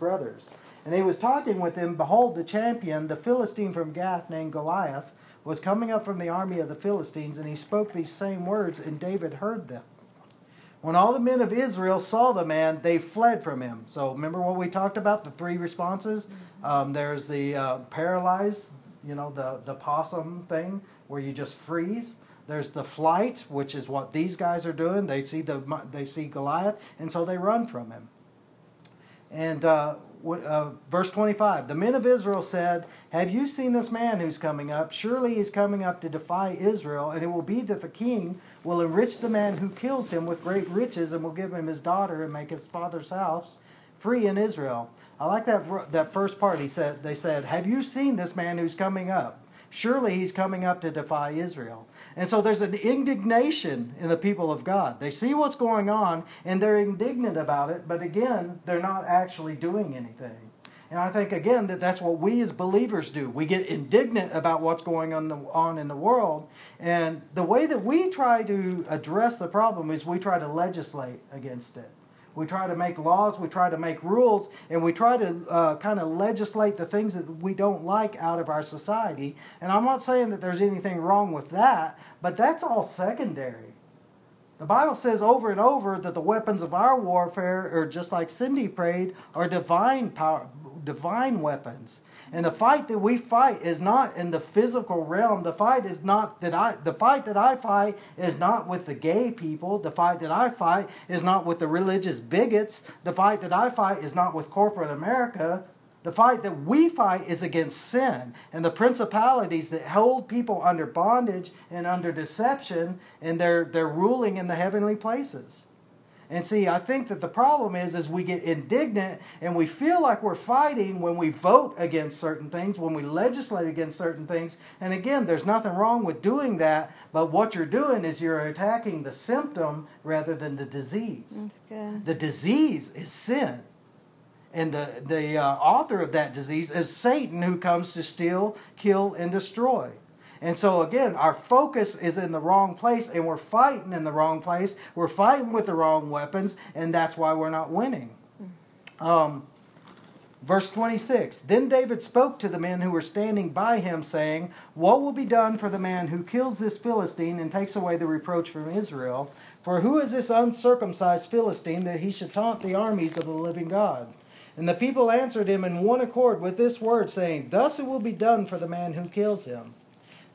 brothers. And he was talking with him. Behold, the champion, the Philistine from Gath named Goliath, was coming up from the army of the Philistines, and he spoke these same words, and David heard them. When all the men of Israel saw the man, they fled from him. So remember what we talked about, the three responses? Um, there's the uh, paralyzed, you know, the, the possum thing, where you just freeze. There's the flight, which is what these guys are doing. They see the they see Goliath, and so they run from him. And uh, uh, verse 25 The men of Israel said, Have you seen this man who's coming up? Surely he's coming up to defy Israel, and it will be that the king will enrich the man who kills him with great riches and will give him his daughter and make his father's house free in Israel. I like that, that first part. He said, they said, Have you seen this man who's coming up? Surely he's coming up to defy Israel. And so there's an indignation in the people of God. They see what's going on and they're indignant about it, but again, they're not actually doing anything. And I think, again, that that's what we as believers do. We get indignant about what's going on, the, on in the world. And the way that we try to address the problem is we try to legislate against it. We try to make laws, we try to make rules, and we try to uh, kind of legislate the things that we don't like out of our society. And I'm not saying that there's anything wrong with that, but that's all secondary. The Bible says over and over that the weapons of our warfare are just like Cindy prayed, are divine power, divine weapons. And the fight that we fight is not in the physical realm. The fight is not that I the fight that I fight is not with the gay people. The fight that I fight is not with the religious bigots. The fight that I fight is not with corporate America. The fight that we fight is against sin and the principalities that hold people under bondage and under deception, and they're, they're ruling in the heavenly places. And see, I think that the problem is, is we get indignant and we feel like we're fighting when we vote against certain things, when we legislate against certain things. And again, there's nothing wrong with doing that, but what you're doing is you're attacking the symptom rather than the disease. That's good. The disease is sin. And the, the uh, author of that disease is Satan, who comes to steal, kill, and destroy. And so, again, our focus is in the wrong place, and we're fighting in the wrong place. We're fighting with the wrong weapons, and that's why we're not winning. Um, verse 26 Then David spoke to the men who were standing by him, saying, What will be done for the man who kills this Philistine and takes away the reproach from Israel? For who is this uncircumcised Philistine that he should taunt the armies of the living God? And the people answered him in one accord with this word, saying, Thus it will be done for the man who kills him.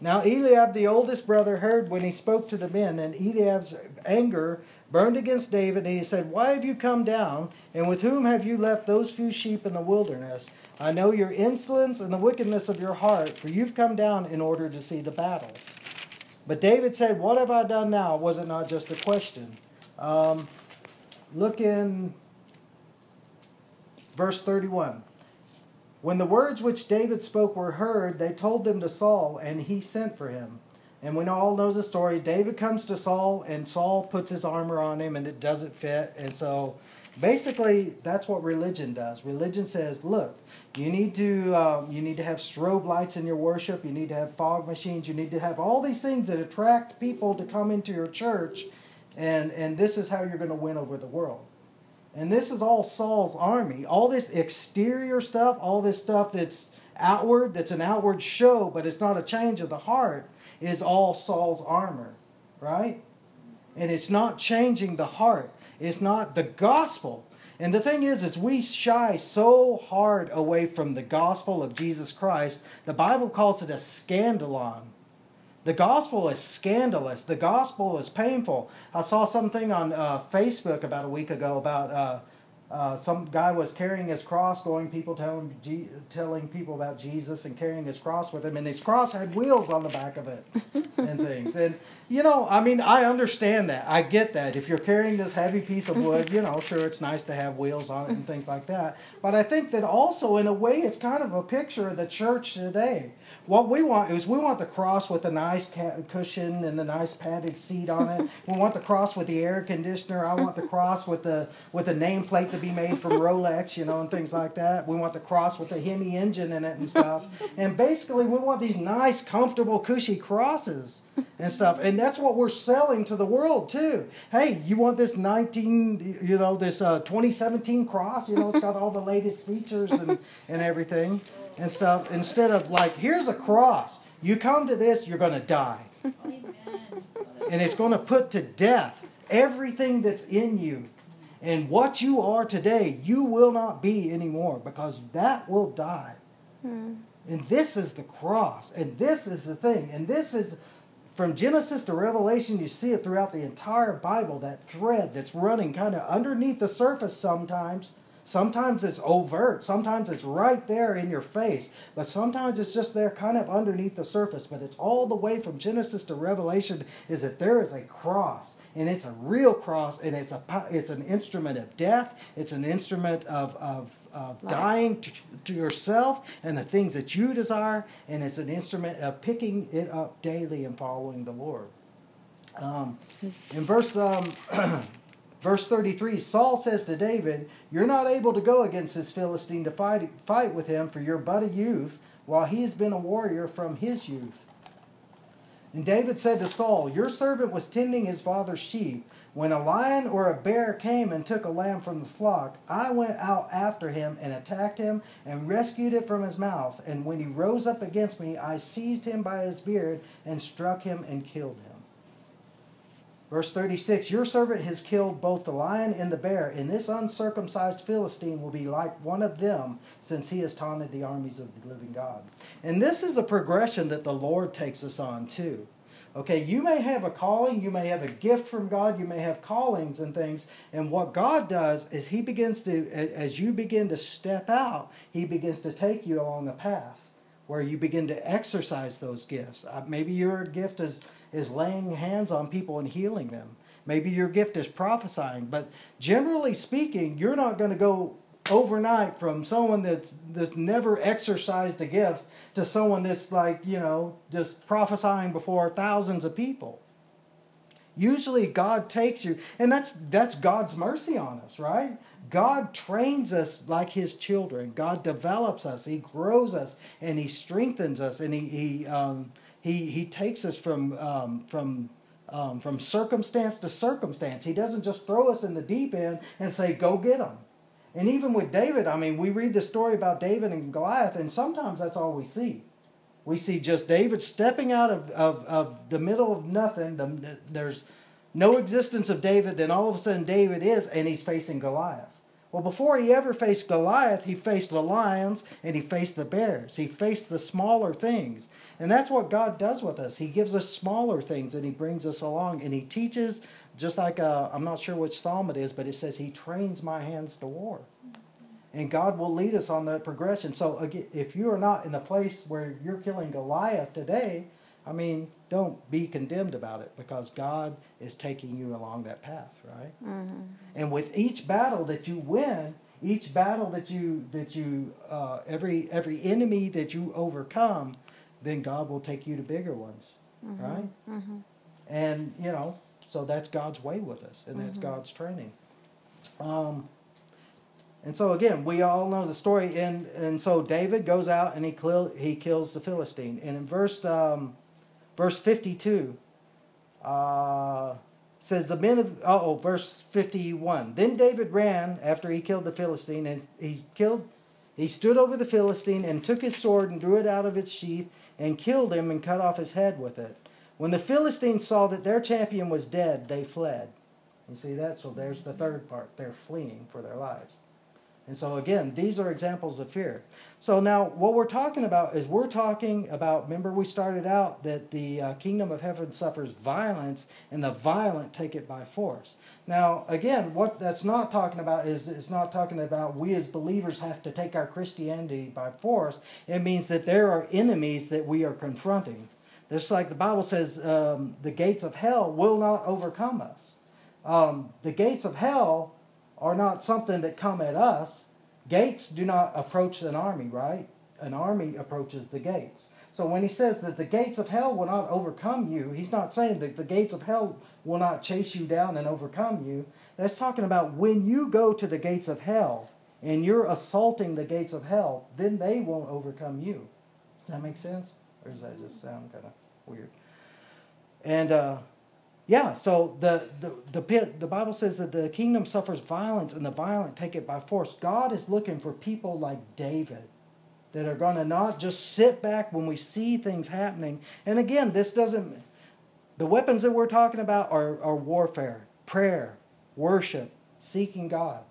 Now Eliab the oldest brother heard when he spoke to the men, and Eliab's anger burned against David, and he said, Why have you come down, and with whom have you left those few sheep in the wilderness? I know your insolence and the wickedness of your heart, for you've come down in order to see the battle. But David said, What have I done now? Was it not just a question? Um, look in Verse 31 When the words which David spoke were heard, they told them to Saul, and he sent for him. And we all know the story. David comes to Saul, and Saul puts his armor on him, and it doesn't fit. And so basically, that's what religion does. Religion says, look, you need to um, you need to have strobe lights in your worship. You need to have fog machines. You need to have all these things that attract people to come into your church, and and this is how you're going to win over the world. And this is all Saul's army. All this exterior stuff, all this stuff that's outward, that's an outward show, but it's not a change of the heart, is all Saul's armor, right? And it's not changing the heart. It's not the gospel. And the thing is, is we shy so hard away from the gospel of Jesus Christ. The Bible calls it a scandalon. The gospel is scandalous. The gospel is painful. I saw something on uh, Facebook about a week ago about uh, uh, some guy was carrying his cross, going people telling G- telling people about Jesus and carrying his cross with him, and his cross had wheels on the back of it and things. And you know, I mean, I understand that. I get that. If you're carrying this heavy piece of wood, you know, sure, it's nice to have wheels on it and things like that. But I think that also, in a way, it's kind of a picture of the church today what we want is we want the cross with a nice cushion and the nice padded seat on it. we want the cross with the air conditioner. I want the cross with the with the nameplate to be be made from Rolex, you know, and things like that. We want the cross with the Hemi engine in it and stuff. And basically, we want these nice, comfortable, cushy crosses and stuff. And that's what we're selling to the world too. Hey, you want this 19, you know, this uh, 2017 cross? You know, it's got all the latest features and, and everything and stuff. Instead of like, here's a cross. You come to this, you're going to die. And it's going to put to death everything that's in you. And what you are today, you will not be anymore because that will die. Hmm. And this is the cross. And this is the thing. And this is from Genesis to Revelation, you see it throughout the entire Bible, that thread that's running kind of underneath the surface sometimes. Sometimes it's overt, sometimes it's right there in your face, but sometimes it's just there kind of underneath the surface. But it's all the way from Genesis to Revelation is that there is a cross and it's a real cross, and it's a it's an instrument of death. It's an instrument of of, of dying to, to yourself and the things that you desire, and it's an instrument of picking it up daily and following the Lord. Um, in verse um, verse 33, Saul says to David, You're not able to go against this Philistine to fight, fight with him, for you're but a youth, while he has been a warrior from his youth. And David said to Saul, Your servant was tending his father's sheep. When a lion or a bear came and took a lamb from the flock, I went out after him and attacked him and rescued it from his mouth. And when he rose up against me, I seized him by his beard and struck him and killed him. Verse 36 Your servant has killed both the lion and the bear, and this uncircumcised Philistine will be like one of them, since he has taunted the armies of the living God. And this is a progression that the Lord takes us on, too. Okay, you may have a calling, you may have a gift from God, you may have callings and things. And what God does is He begins to, as you begin to step out, He begins to take you along a path where you begin to exercise those gifts. Uh, maybe your gift is is laying hands on people and healing them. Maybe your gift is prophesying, but generally speaking, you're not going to go overnight from someone that's that's never exercised a gift to someone that's like, you know, just prophesying before thousands of people. Usually God takes you and that's that's God's mercy on us, right? God trains us like his children. God develops us, he grows us, and he strengthens us and he he um, he, he takes us from, um, from, um, from circumstance to circumstance. He doesn't just throw us in the deep end and say, go get them. And even with David, I mean, we read the story about David and Goliath, and sometimes that's all we see. We see just David stepping out of, of, of the middle of nothing. The, there's no existence of David. Then all of a sudden, David is, and he's facing Goliath. Well, before he ever faced Goliath, he faced the lions and he faced the bears. He faced the smaller things. And that's what God does with us. He gives us smaller things and He brings us along and He teaches, just like uh, I'm not sure which psalm it is, but it says, He trains my hands to war. And God will lead us on that progression. So again, if you are not in the place where you're killing Goliath today, I mean, don't be condemned about it because God is taking you along that path, right? Mm-hmm. And with each battle that you win, each battle that you that you uh, every every enemy that you overcome, then God will take you to bigger ones, mm-hmm. right? Mm-hmm. And you know, so that's God's way with us, and that's mm-hmm. God's training. Um, and so again, we all know the story, and and so David goes out and he kill, he kills the Philistine, and in verse um, verse fifty two. Uh, says the men of oh verse 51 then david ran after he killed the philistine and he killed he stood over the philistine and took his sword and drew it out of its sheath and killed him and cut off his head with it. When the Philistines saw that their champion was dead, they fled. You see that? So there's the third part. They're fleeing for their lives. And so, again, these are examples of fear. So, now what we're talking about is we're talking about, remember, we started out that the uh, kingdom of heaven suffers violence, and the violent take it by force. Now, again, what that's not talking about is it's not talking about we as believers have to take our Christianity by force. It means that there are enemies that we are confronting. Just like the Bible says, um, the gates of hell will not overcome us. Um, the gates of hell are not something that come at us. Gates do not approach an army, right? An army approaches the gates. So when he says that the gates of hell will not overcome you, he's not saying that the gates of hell will not chase you down and overcome you. That's talking about when you go to the gates of hell and you're assaulting the gates of hell, then they won't overcome you. Does that make sense? Or does that just sound kind of weird? And uh, yeah, so the, the, the, the Bible says that the kingdom suffers violence and the violent take it by force. God is looking for people like David that are going to not just sit back when we see things happening. And again, this doesn't, the weapons that we're talking about are, are warfare, prayer, worship, seeking God.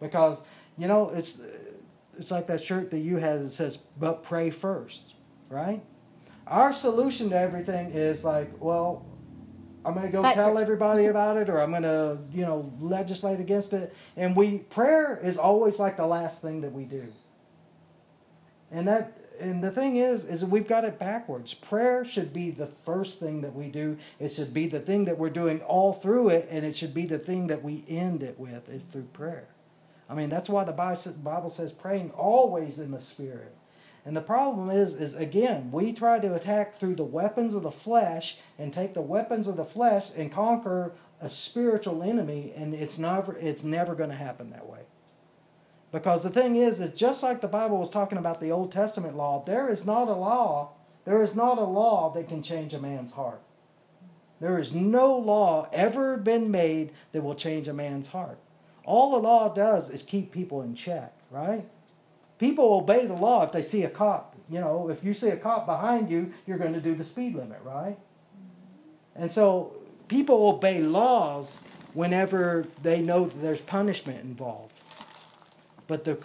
Because, you know, it's, it's like that shirt that you have that says, but pray first, right? Our solution to everything is like, well, I'm going to go tell everybody about it, or I'm going to, you know, legislate against it. And we prayer is always like the last thing that we do. And that and the thing is, is we've got it backwards. Prayer should be the first thing that we do. It should be the thing that we're doing all through it, and it should be the thing that we end it with is through prayer. I mean, that's why the Bible says praying always in the Spirit. And the problem is, is again, we try to attack through the weapons of the flesh and take the weapons of the flesh and conquer a spiritual enemy, and it's never, it's never going to happen that way. Because the thing is, is just like the Bible was talking about the Old Testament law, there is not a law, there is not a law that can change a man's heart. There is no law ever been made that will change a man's heart. All the law does is keep people in check, right? People obey the law if they see a cop. You know, if you see a cop behind you, you're going to do the speed limit, right? And so people obey laws whenever they know that there's punishment involved. But the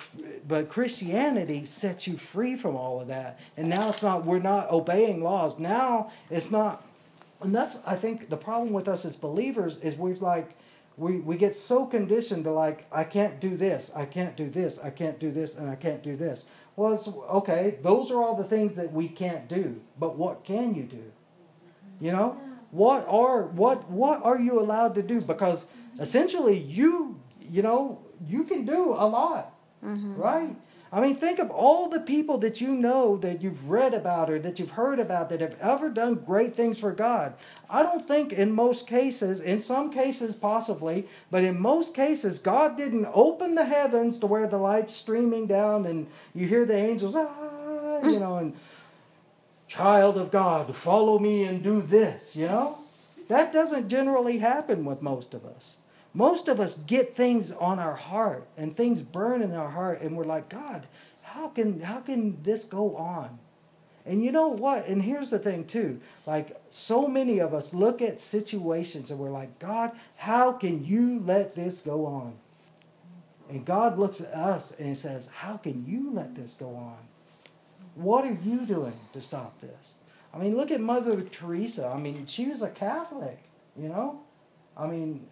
but Christianity sets you free from all of that. And now it's not we're not obeying laws. Now it's not and that's I think the problem with us as believers is we're like we, we get so conditioned to like I can't do this, I can't do this, I can't do this, and I can't do this. Well, it's okay. Those are all the things that we can't do. But what can you do? You know, what are what what are you allowed to do? Because essentially, you you know you can do a lot, mm-hmm. right? I mean, think of all the people that you know that you've read about or that you've heard about that have ever done great things for God. I don't think in most cases, in some cases possibly, but in most cases, God didn't open the heavens to where the light's streaming down and you hear the angels, ah, you know, and child of God, follow me and do this, you know? That doesn't generally happen with most of us. Most of us get things on our heart and things burn in our heart and we're like, God, how can how can this go on? And you know what? And here's the thing too. Like so many of us look at situations and we're like, God, how can you let this go on? And God looks at us and he says, How can you let this go on? What are you doing to stop this? I mean, look at Mother Teresa. I mean, she was a Catholic, you know? I mean,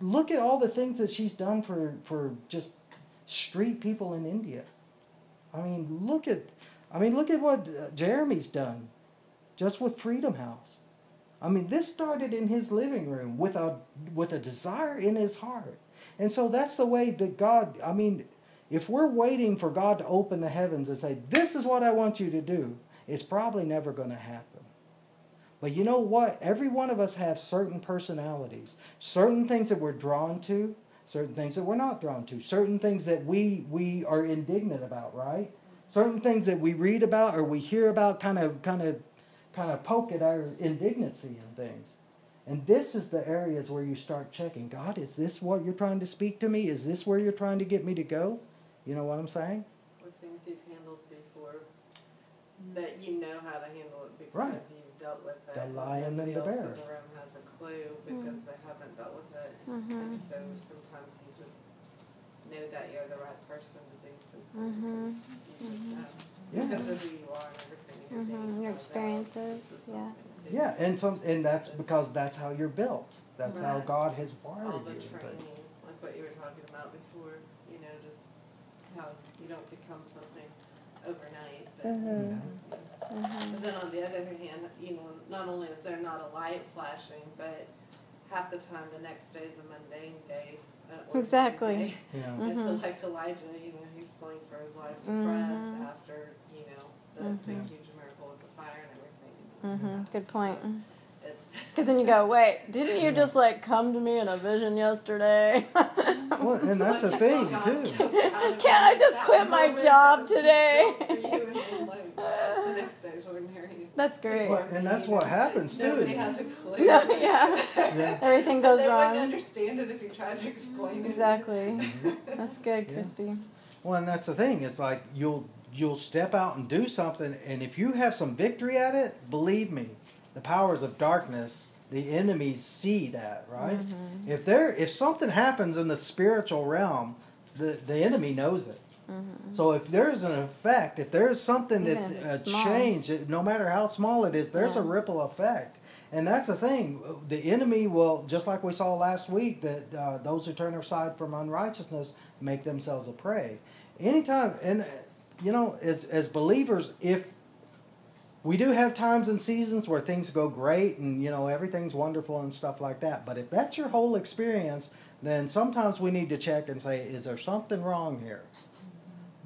look at all the things that she's done for, for just street people in India. I mean, look at I mean, look at what uh, Jeremy's done just with Freedom House. I mean, this started in his living room with a with a desire in his heart. And so that's the way that God, I mean, if we're waiting for God to open the heavens and say, "This is what I want you to do," it's probably never going to happen. But you know what? Every one of us have certain personalities, certain things that we're drawn to, certain things that we're not drawn to, certain things that we we are indignant about, right? Certain things that we read about or we hear about kind of kind of kind of poke at our indignancy and things. And this is the areas where you start checking, God, is this what you're trying to speak to me? Is this where you're trying to get me to go? You know what I'm saying? Or things you've handled before that you know how to handle it because Right. You've dealt with it. The lion and the bear. the room has a clue because they haven't dealt with it. Mhm. And so sometimes you just know that you're the right person to do something Mhm. because you just know. Yeah. Because of who you are and everything you're Mhm, your experiences, yeah. something to do. Yeah, and some and that's because that's how you're built. That's how God has wired All wired the you. training, But, like what you were talking about before, you know, just how you don't become something overnight, but, you Mhm. know, Mhm. But then on the other hand, you know, not only is there not a light flashing, but half the time the next day is a mundane day. Exactly. day. yeah. And so like Elijah, you know, he's fleeing for his life to Mhm. press after, you know, the big huge miracle with the fire and everything. Mhm. Good point. It's Because then you go, wait, didn't you just like come to me in a vision yesterday? Well, and that's a thing too. I'm so proud of Can't I just quit my job today? built for you, and then, like, the next day's ordinary. That's great. Well, and that's what happens too. Nobody has a clue. No, yeah. Yeah. Everything goes they wrong. wouldn't understand it if you tried to explain it. Exactly. That's good, Yeah. Christy. Well, and that's the thing. It's like you'll you'll step out and do something, and if you have some victory at it, believe me, the powers of darkness, the enemies see that, right? Mm-hmm. If there if something happens in the spiritual realm, the the enemy knows it. So if there's an effect, if there's something Mm-hmm. Even that a change, it- no matter how small it is, there's a ripple effect. And that's the thing. The enemy will, just like we saw last week, that uh, those who turn aside from unrighteousness make themselves a prey. Anytime, and you know, as as believers, if we do have times and seasons where things go great and you know everything's wonderful and stuff like that, but if that's your whole experience, then sometimes we need to check and say, is there something wrong here?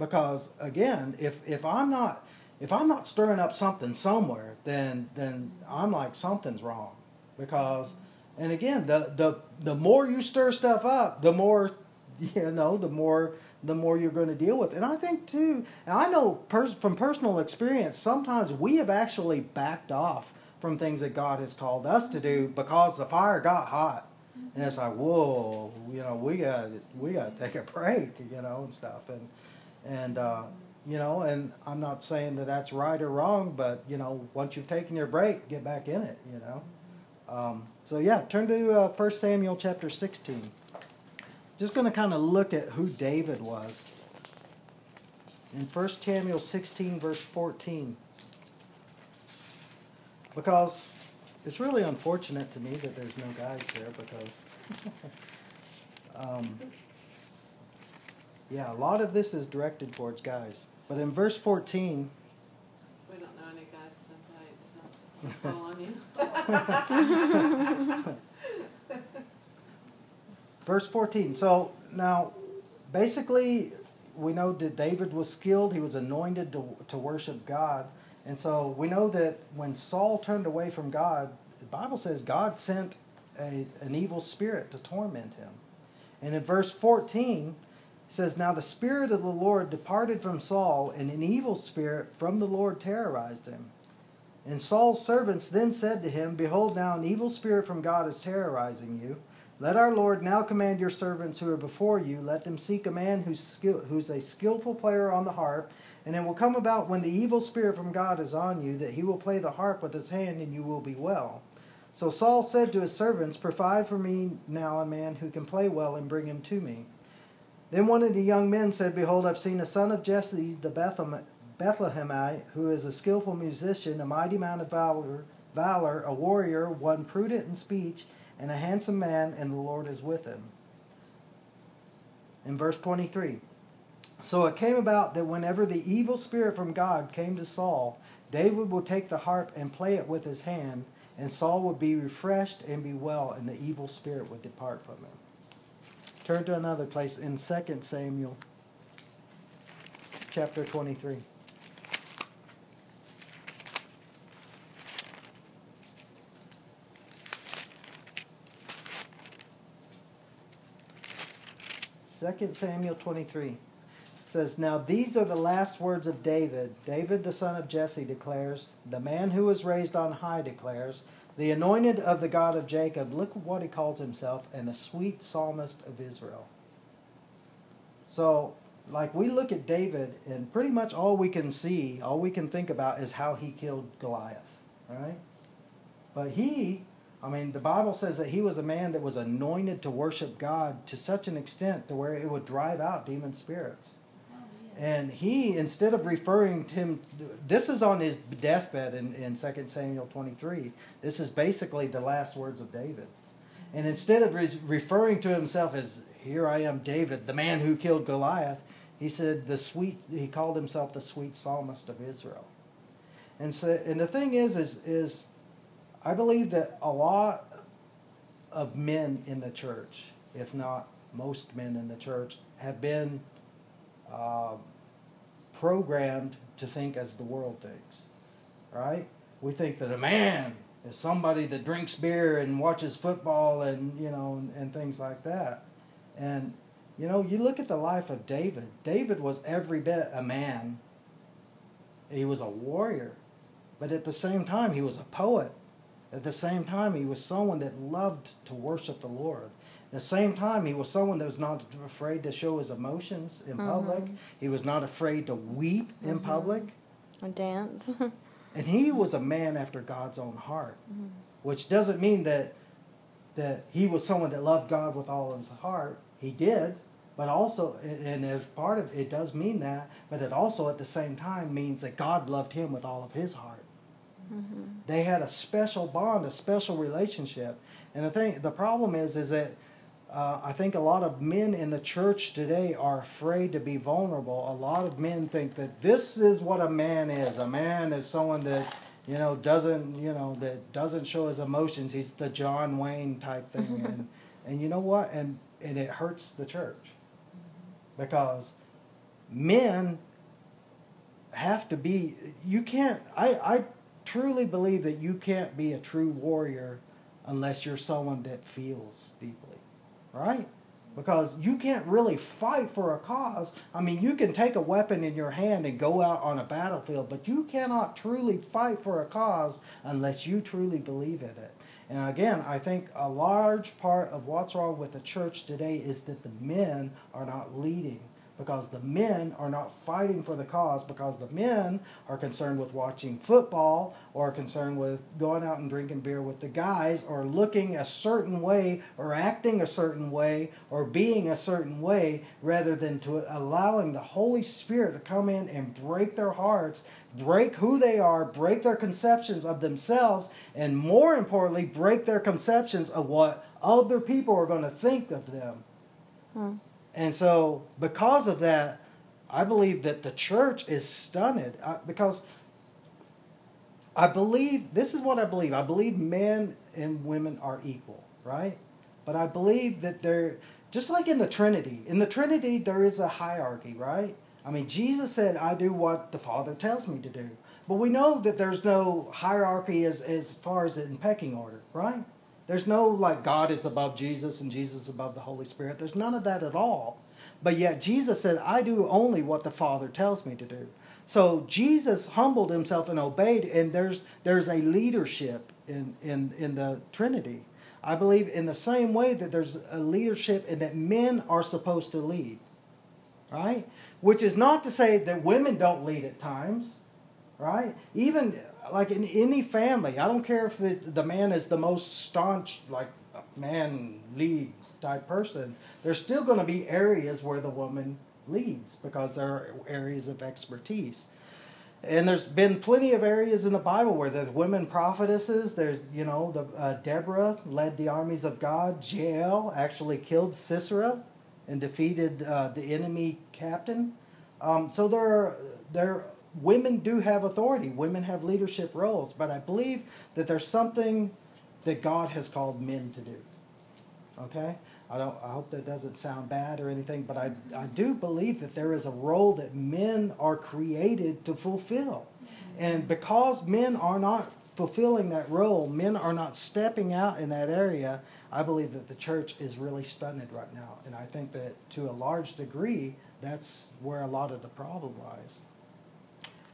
because again if if i'm not if i'm not stirring up something somewhere then then i'm like something's wrong because and again the the the more you stir stuff up the more you know the more the more you're going to deal with and i think too and i know pers- from personal experience sometimes we have actually backed off from things that god has called us to do because the fire got hot and it's like whoa you know we got we got to take a break you know and stuff and and uh, you know, and I'm not saying that that's right or wrong, but you know, once you've taken your break, get back in it. You know. Um, so yeah, turn to uh, 1 Samuel chapter 16. Just going to kind of look at who David was. In 1 Samuel 16, verse 14. Because it's really unfortunate to me that there's no guys there because um, yeah, a lot of this is directed towards guys. But in verse 14, We don't know any guys tonight, so it's all on you. verse 14. So now, basically, we know that David was skilled. He was anointed to, to worship God. And so we know that when Saul turned away from God, the Bible says God sent a, an evil spirit to torment him. And in verse 14, it says, Now the Spirit of the Lord departed from Saul, and an evil spirit from the Lord terrorized him. And Saul's servants then said to him, Behold, now an evil spirit from God is terrorizing you. Let our Lord now command your servants who are before you, let them seek a man who's, skill, who's a skillful player on the harp. And it will come about when the evil spirit from God is on you, that he will play the harp with his hand, and you will be well. So Saul said to his servants, Provide for me now a man who can play well, and bring him to me. Then one of the young men said, Behold, I've seen a son of Jesse the Bethlehemite, who is a skillful musician, a mighty man of valor, valor, a warrior, one prudent in speech, and a handsome man, and the Lord is with him. In verse 23. So it came about that whenever the evil spirit from God came to Saul, David would take the harp and play it with his hand, and Saul would be refreshed and be well, and the evil spirit would depart from him. Turn to another place in 2 Samuel chapter 23. Second Samuel 23 says, Now these are the last words of David. David, the son of Jesse, declares, The man who was raised on high declares, The anointed of the God of Jacob, look what he calls himself, and the sweet psalmist of Israel. So, like we look at David, and pretty much all we can see, all we can think about is how he killed Goliath, right? But he, I mean, the Bible says that he was a man that was anointed to worship God to such an extent to where it would drive out demon spirits. And he, instead of referring to him, this is on his deathbed in, in 2 Samuel 23. This is basically the last words of David. And instead of re- referring to himself as, here I am, David, the man who killed Goliath, he said, the sweet, he called himself the sweet psalmist of Israel. And so, and the thing is, is, is I believe that a lot of men in the church, if not most men in the church, have been uh, programmed to think as the world thinks. Right? We think that a man is somebody that drinks beer and watches football and you know and, and things like that. And you know, you look at the life of David. David was every bit a man. He was a warrior, but at the same time, he was a poet. At the same time, he was someone that loved to worship the Lord. At the same time, he was someone that was not afraid to show his emotions in mm-hmm. public. He was not afraid to weep in mm-hmm. public. Or dance. And he was a man after God's own heart, mm-hmm. which doesn't mean that that he was someone that loved God with all his heart. He did, but also, and as part of it does mean that, but it also at the same time means that God loved him with all of his heart. They had a special bond, a special relationship. And the thing, the problem is, is that uh, I think a lot of men in the church today are afraid to be vulnerable. A lot of men think that this is what a man is. A man is someone that you know doesn't you know that doesn't show his emotions. He's the John Wayne type thing, and and you know what? And and it hurts the church because men have to be. You can't. I I truly believe that you can't be a true warrior unless you're someone that feels deeply right? Because you can't really fight for a cause. I mean, you can take a weapon in your hand and go out on a battlefield, but you cannot truly fight for a cause unless you truly believe in it. And again, I think a large part of what's wrong with the church today is that the men are not leading because the men are not fighting for the cause because the men are concerned with watching football or concerned with going out and drinking beer with the guys or looking a certain way or acting a certain way or being a certain way rather than to allowing the Holy Spirit to come in and break their hearts, break who they are, break their conceptions of themselves, and more importantly, break their conceptions of what other people are going to think of them. Hmm. And so, because of that, I believe that the church is stunned uh, because I believe this is what I believe. I believe men and women are equal, right? But I believe that they're just like in the Trinity. In the Trinity, there is a hierarchy, right? I mean, Jesus said, I do what the Father tells me to do. But we know that there's no hierarchy as, as far as in pecking order, right? There's no like God is above Jesus and Jesus above the Holy Spirit. There's none of that at all. But yet Jesus said, I do only what the Father tells me to do. So Jesus humbled himself and obeyed, and there's there's a leadership in, in, in the Trinity. I believe in the same way that there's a leadership and that men are supposed to lead. Right? Which is not to say that women don't lead at times. Right? Even like in any family, I don't care if the, the man is the most staunch, like man leads type person. There's still going to be areas where the woman leads because there are areas of expertise. And there's been plenty of areas in the Bible where there's women prophetesses. There's, you know, the uh, Deborah led the armies of God. Jael actually killed Sisera and defeated uh, the enemy captain. Um, so there are there women do have authority. Women have leadership roles, but I believe that there's something that God has called men to do. Okay? I don't I hope that doesn't sound bad or anything, but I I do believe that there is a role that men are created to fulfill. And because men are not fulfilling that role, men are not stepping out in that area, I believe that the church is really stunted right now. And I think that to a large degree, that's where a lot of the problem lies.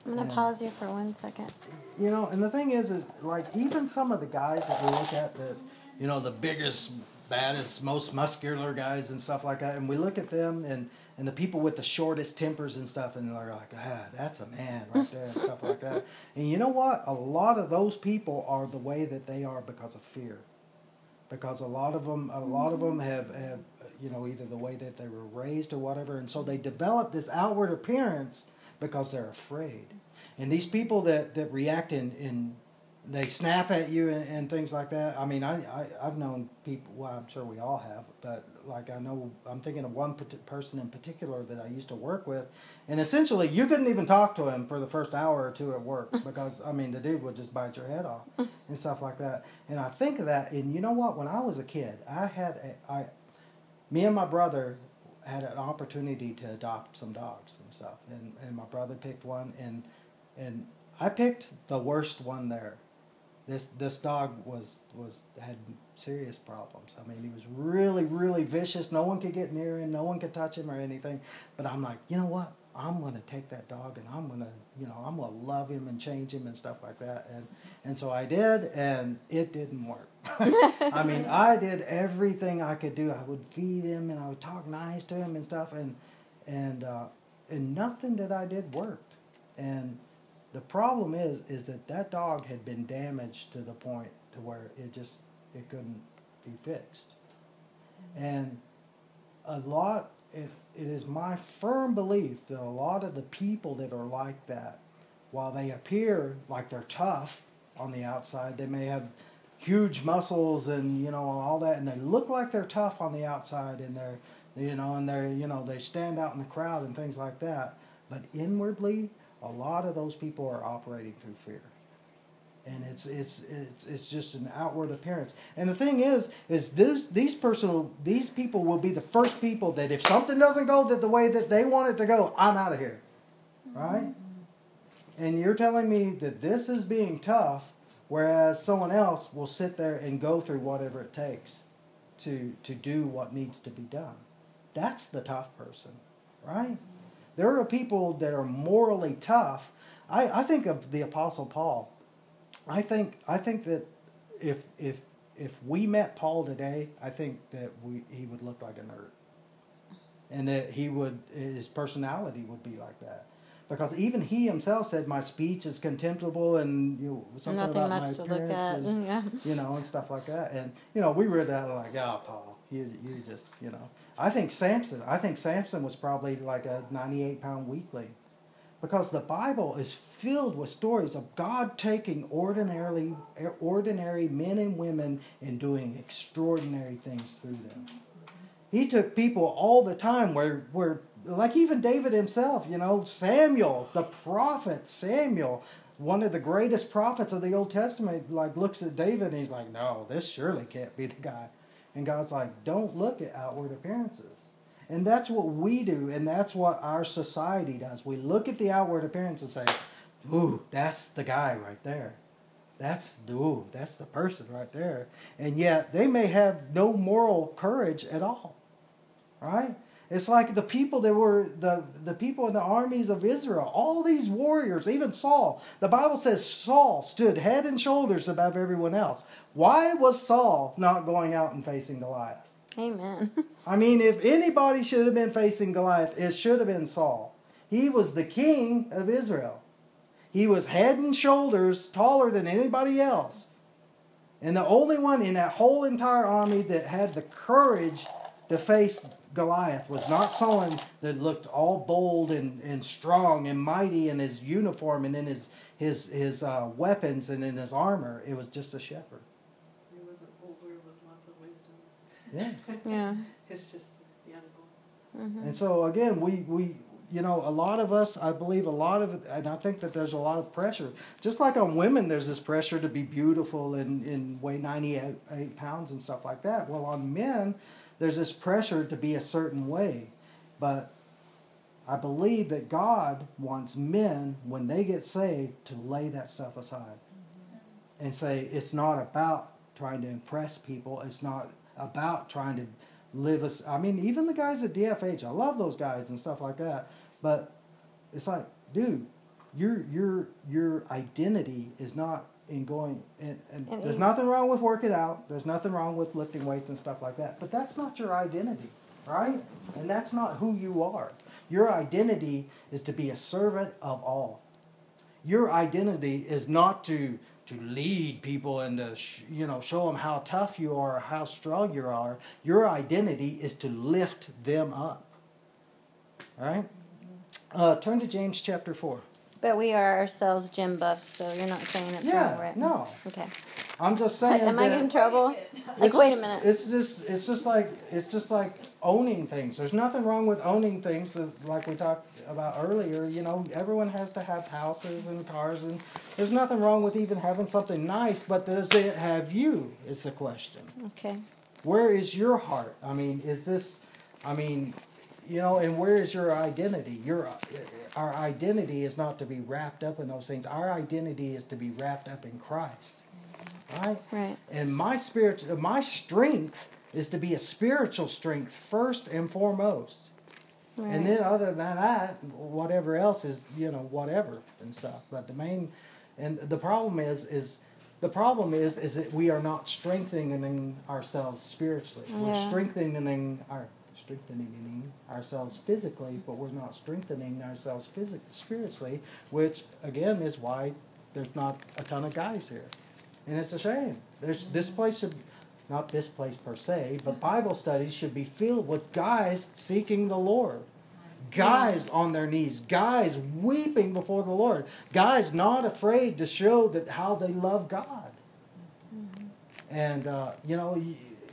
I'm gonna Yeah. pause you for one second. You know, and the thing is, is like even some of the guys that we look at, that, you know, the biggest, baddest, most muscular guys and stuff like that, and we look at them and and the people with the shortest tempers and stuff, and they're like, ah, that's a man right there, and stuff like that. And you know what? A lot of those people are the way that they are because of fear, because a lot of them, a lot of them have have you know either the way that they were raised or whatever, and so they develop this outward appearance because they're afraid. And these people that, that react and, in they snap at you and, and things like that. I mean, I, I, I've known people, well, I'm sure we all have, but like I know, I'm thinking of one person in particular that I used to work with. And essentially, you couldn't even talk to him for the first hour or two at work because, I mean, the dude would just bite your head off and stuff like that. And I think of that, and you know what? When I was a kid, I had, a, I, me and my brother had an opportunity to adopt some dogs and stuff. And, and my brother picked one, and, and I picked the worst one there this this dog was was had serious problems. I mean, he was really really vicious. No one could get near him. No one could touch him or anything. But I'm like, you know what? I'm gonna take that dog and I'm gonna, you know, I'm gonna love him and change him and stuff like that. And and so I did, and it didn't work. I mean, I did everything I could do. I would feed him and I would talk nice to him and stuff, and and uh, and nothing that I did worked. And the problem is, is that that dog had been damaged to the point to where it just it couldn't be fixed. And a lot, it, it is my firm belief that a lot of the people that are like that, while they appear like they're tough on the outside, they may have huge muscles and you know all that, and they look like they're tough on the outside, and they're you know, and they're you know they stand out in the crowd and things like that. But inwardly, a lot of those people are operating through fear and it's it's it's it's just an outward appearance. And the thing is, is this these personal these people will be the first people that if something doesn't go the, the way that they want it to go, I'm out of here, right? Mm-hmm. And you're telling me that this is being tough, whereas someone else will sit there and go through whatever it takes to to do what needs to be done. That's the tough person, right? There are people that are morally tough. I, I think of the Apostle Paul I think I think that if if if we met Paul today, I think that we he would look like a nerd, and that he would his personality would be like that, because even he himself said my speech is contemptible and you know, something Nothing about my appearance is Yeah. you know and stuff like that, and you know we read that like oh Paul you you just you know I think Samson I think Samson was probably like a ninety eight pound weakling because the Bible is filled with stories of God taking ordinarily ordinary men and women and doing extraordinary things through them. He took people all the time where where like even David himself, you know, Samuel, the prophet Samuel, one of the greatest prophets of the Old Testament, like looks at David and he's like, No, this surely can't be the guy. And God's like, Don't look at outward appearances. And that's what we do, and that's what our society does. We look at the outward appearance and say, Ooh, that's the guy right there. That's ooh, that's the person right there. And yet they may have no moral courage at all. Right? It's like the people that were the, the people in the armies of Israel, all these warriors, even Saul. The Bible says Saul stood head and shoulders above everyone else. Why was Saul not going out and facing Goliath? Amen. I mean, if anybody should have been facing Goliath, it should have been Saul. He was the king of Israel. He was head and shoulders taller than anybody else. And the only one in that whole entire army that had the courage to face Goliath was not someone that looked all bold and, and strong and mighty in his uniform and in his, his, his uh, weapons and in his armor. It was just a shepherd. He wasn't older with lots of wisdom. Yeah. yeah. It's just a young boy. Mm-hmm. And so again, we we you know a lot of us, I believe a lot of it, and I think that there's a lot of pressure. Just like on women, there's this pressure to be beautiful and, and weigh 98 pounds and stuff like that. Well, on men, there's this pressure to be a certain way, but I believe that God wants men when they get saved to lay that stuff aside and say it's not about trying to impress people. It's not about trying to live us. I mean, even the guys at DFH, I love those guys and stuff like that. But it's like, dude, your your your identity is not in going. And, and, And there's nothing wrong with working out. There's nothing wrong with lifting weights and stuff like that. But that's not your identity, right? And that's not who you are. Your identity is to be a servant of all. Your identity is not to to lead people and to sh- you know show them how tough you are, how strong you are. Your identity is to lift them up. All right. Uh, turn to James chapter four. But we are ourselves gym buffs, so you're not saying it's wrong, Yeah, right? no, Okay. I'm just saying. Am I that in trouble? Like, it's wait a minute. It's just it's just like it's just like owning things. There's nothing wrong with owning things, that- like we talked about earlier. You know, everyone has to have houses and cars, and there's nothing wrong with even having something nice. But does it have you? Is the question. Okay. Where is your heart? I mean, is this? I mean, you know, and where is your identity? Your our identity is not to be wrapped up in those things. Our identity is to be wrapped up in Christ. right? Right. And my spirit, my strength is to be a spiritual strength first and foremost. Right. And then other than that, whatever else is, you know, whatever and stuff. But the main, and the problem is, is the problem is, is that we are not strengthening ourselves spiritually. We're strengthening our strengthening ourselves physically, but we're not strengthening ourselves physic spiritually, which again is why there's not a ton of guys here, and it's a shame. There's this place should. Not this place per se, but Bible studies should be filled with guys seeking the Lord. Guys on their knees. Guys weeping before the lord. Guys not afraid to show that how they love god. And uh, you know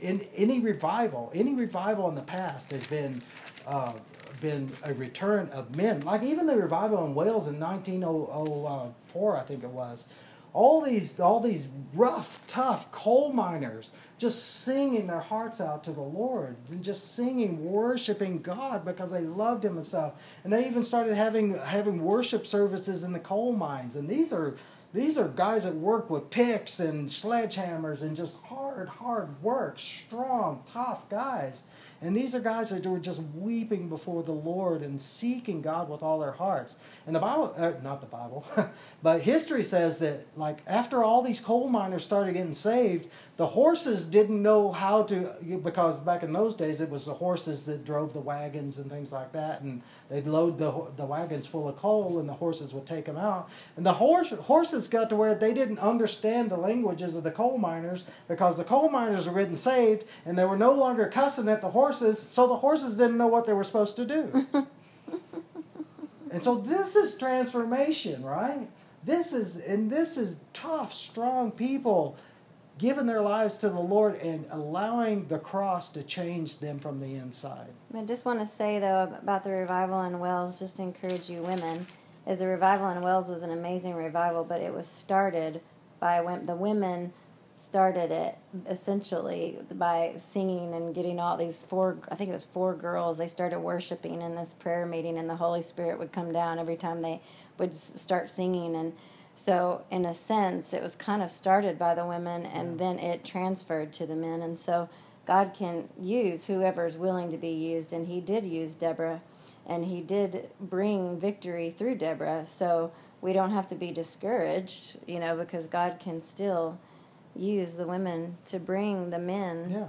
in any revival any revival in the past has been uh, been a return of men. Like even the revival in wales in 1904 i think it was all these all these rough tough coal miners just singing their hearts out to the lord and just singing worshiping god because they loved him and stuff. And they even started having having worship services in the coal mines. And these are these are guys that work with picks and sledgehammers and just hard hard work strong tough guys and these are guys that were just weeping before the Lord and seeking God with all their hearts. And the Bible, uh, not the Bible, but history says that, like, after all these coal miners started getting saved, the horses didn't know how to, because back in those days it was the horses that drove the wagons and things like that. And they'd load the, the wagons full of coal and the horses would take them out. And the horse, horses got to where they didn't understand the languages of the coal miners because the coal miners were getting saved and they were no longer cussing at the horses, so the horses didn't know what they were supposed to do. and so this is transformation, right? This is and this is tough, strong people giving their lives to the Lord and allowing the cross to change them from the inside. I just want to say though about the revival in Wales, just to encourage you women, is the revival in Wales was an amazing revival, but it was started by the women started it essentially by singing and getting all these four I think it was four girls they started worshiping in this prayer meeting and the Holy Spirit would come down every time they would start singing and so in a sense it was kind of started by the women and then it transferred to the men. And so God can use whoever is willing to be used. And he did use Deborah. And he did bring victory through Deborah. So we don't have to be discouraged you know because God can still use the women to bring the men Yeah.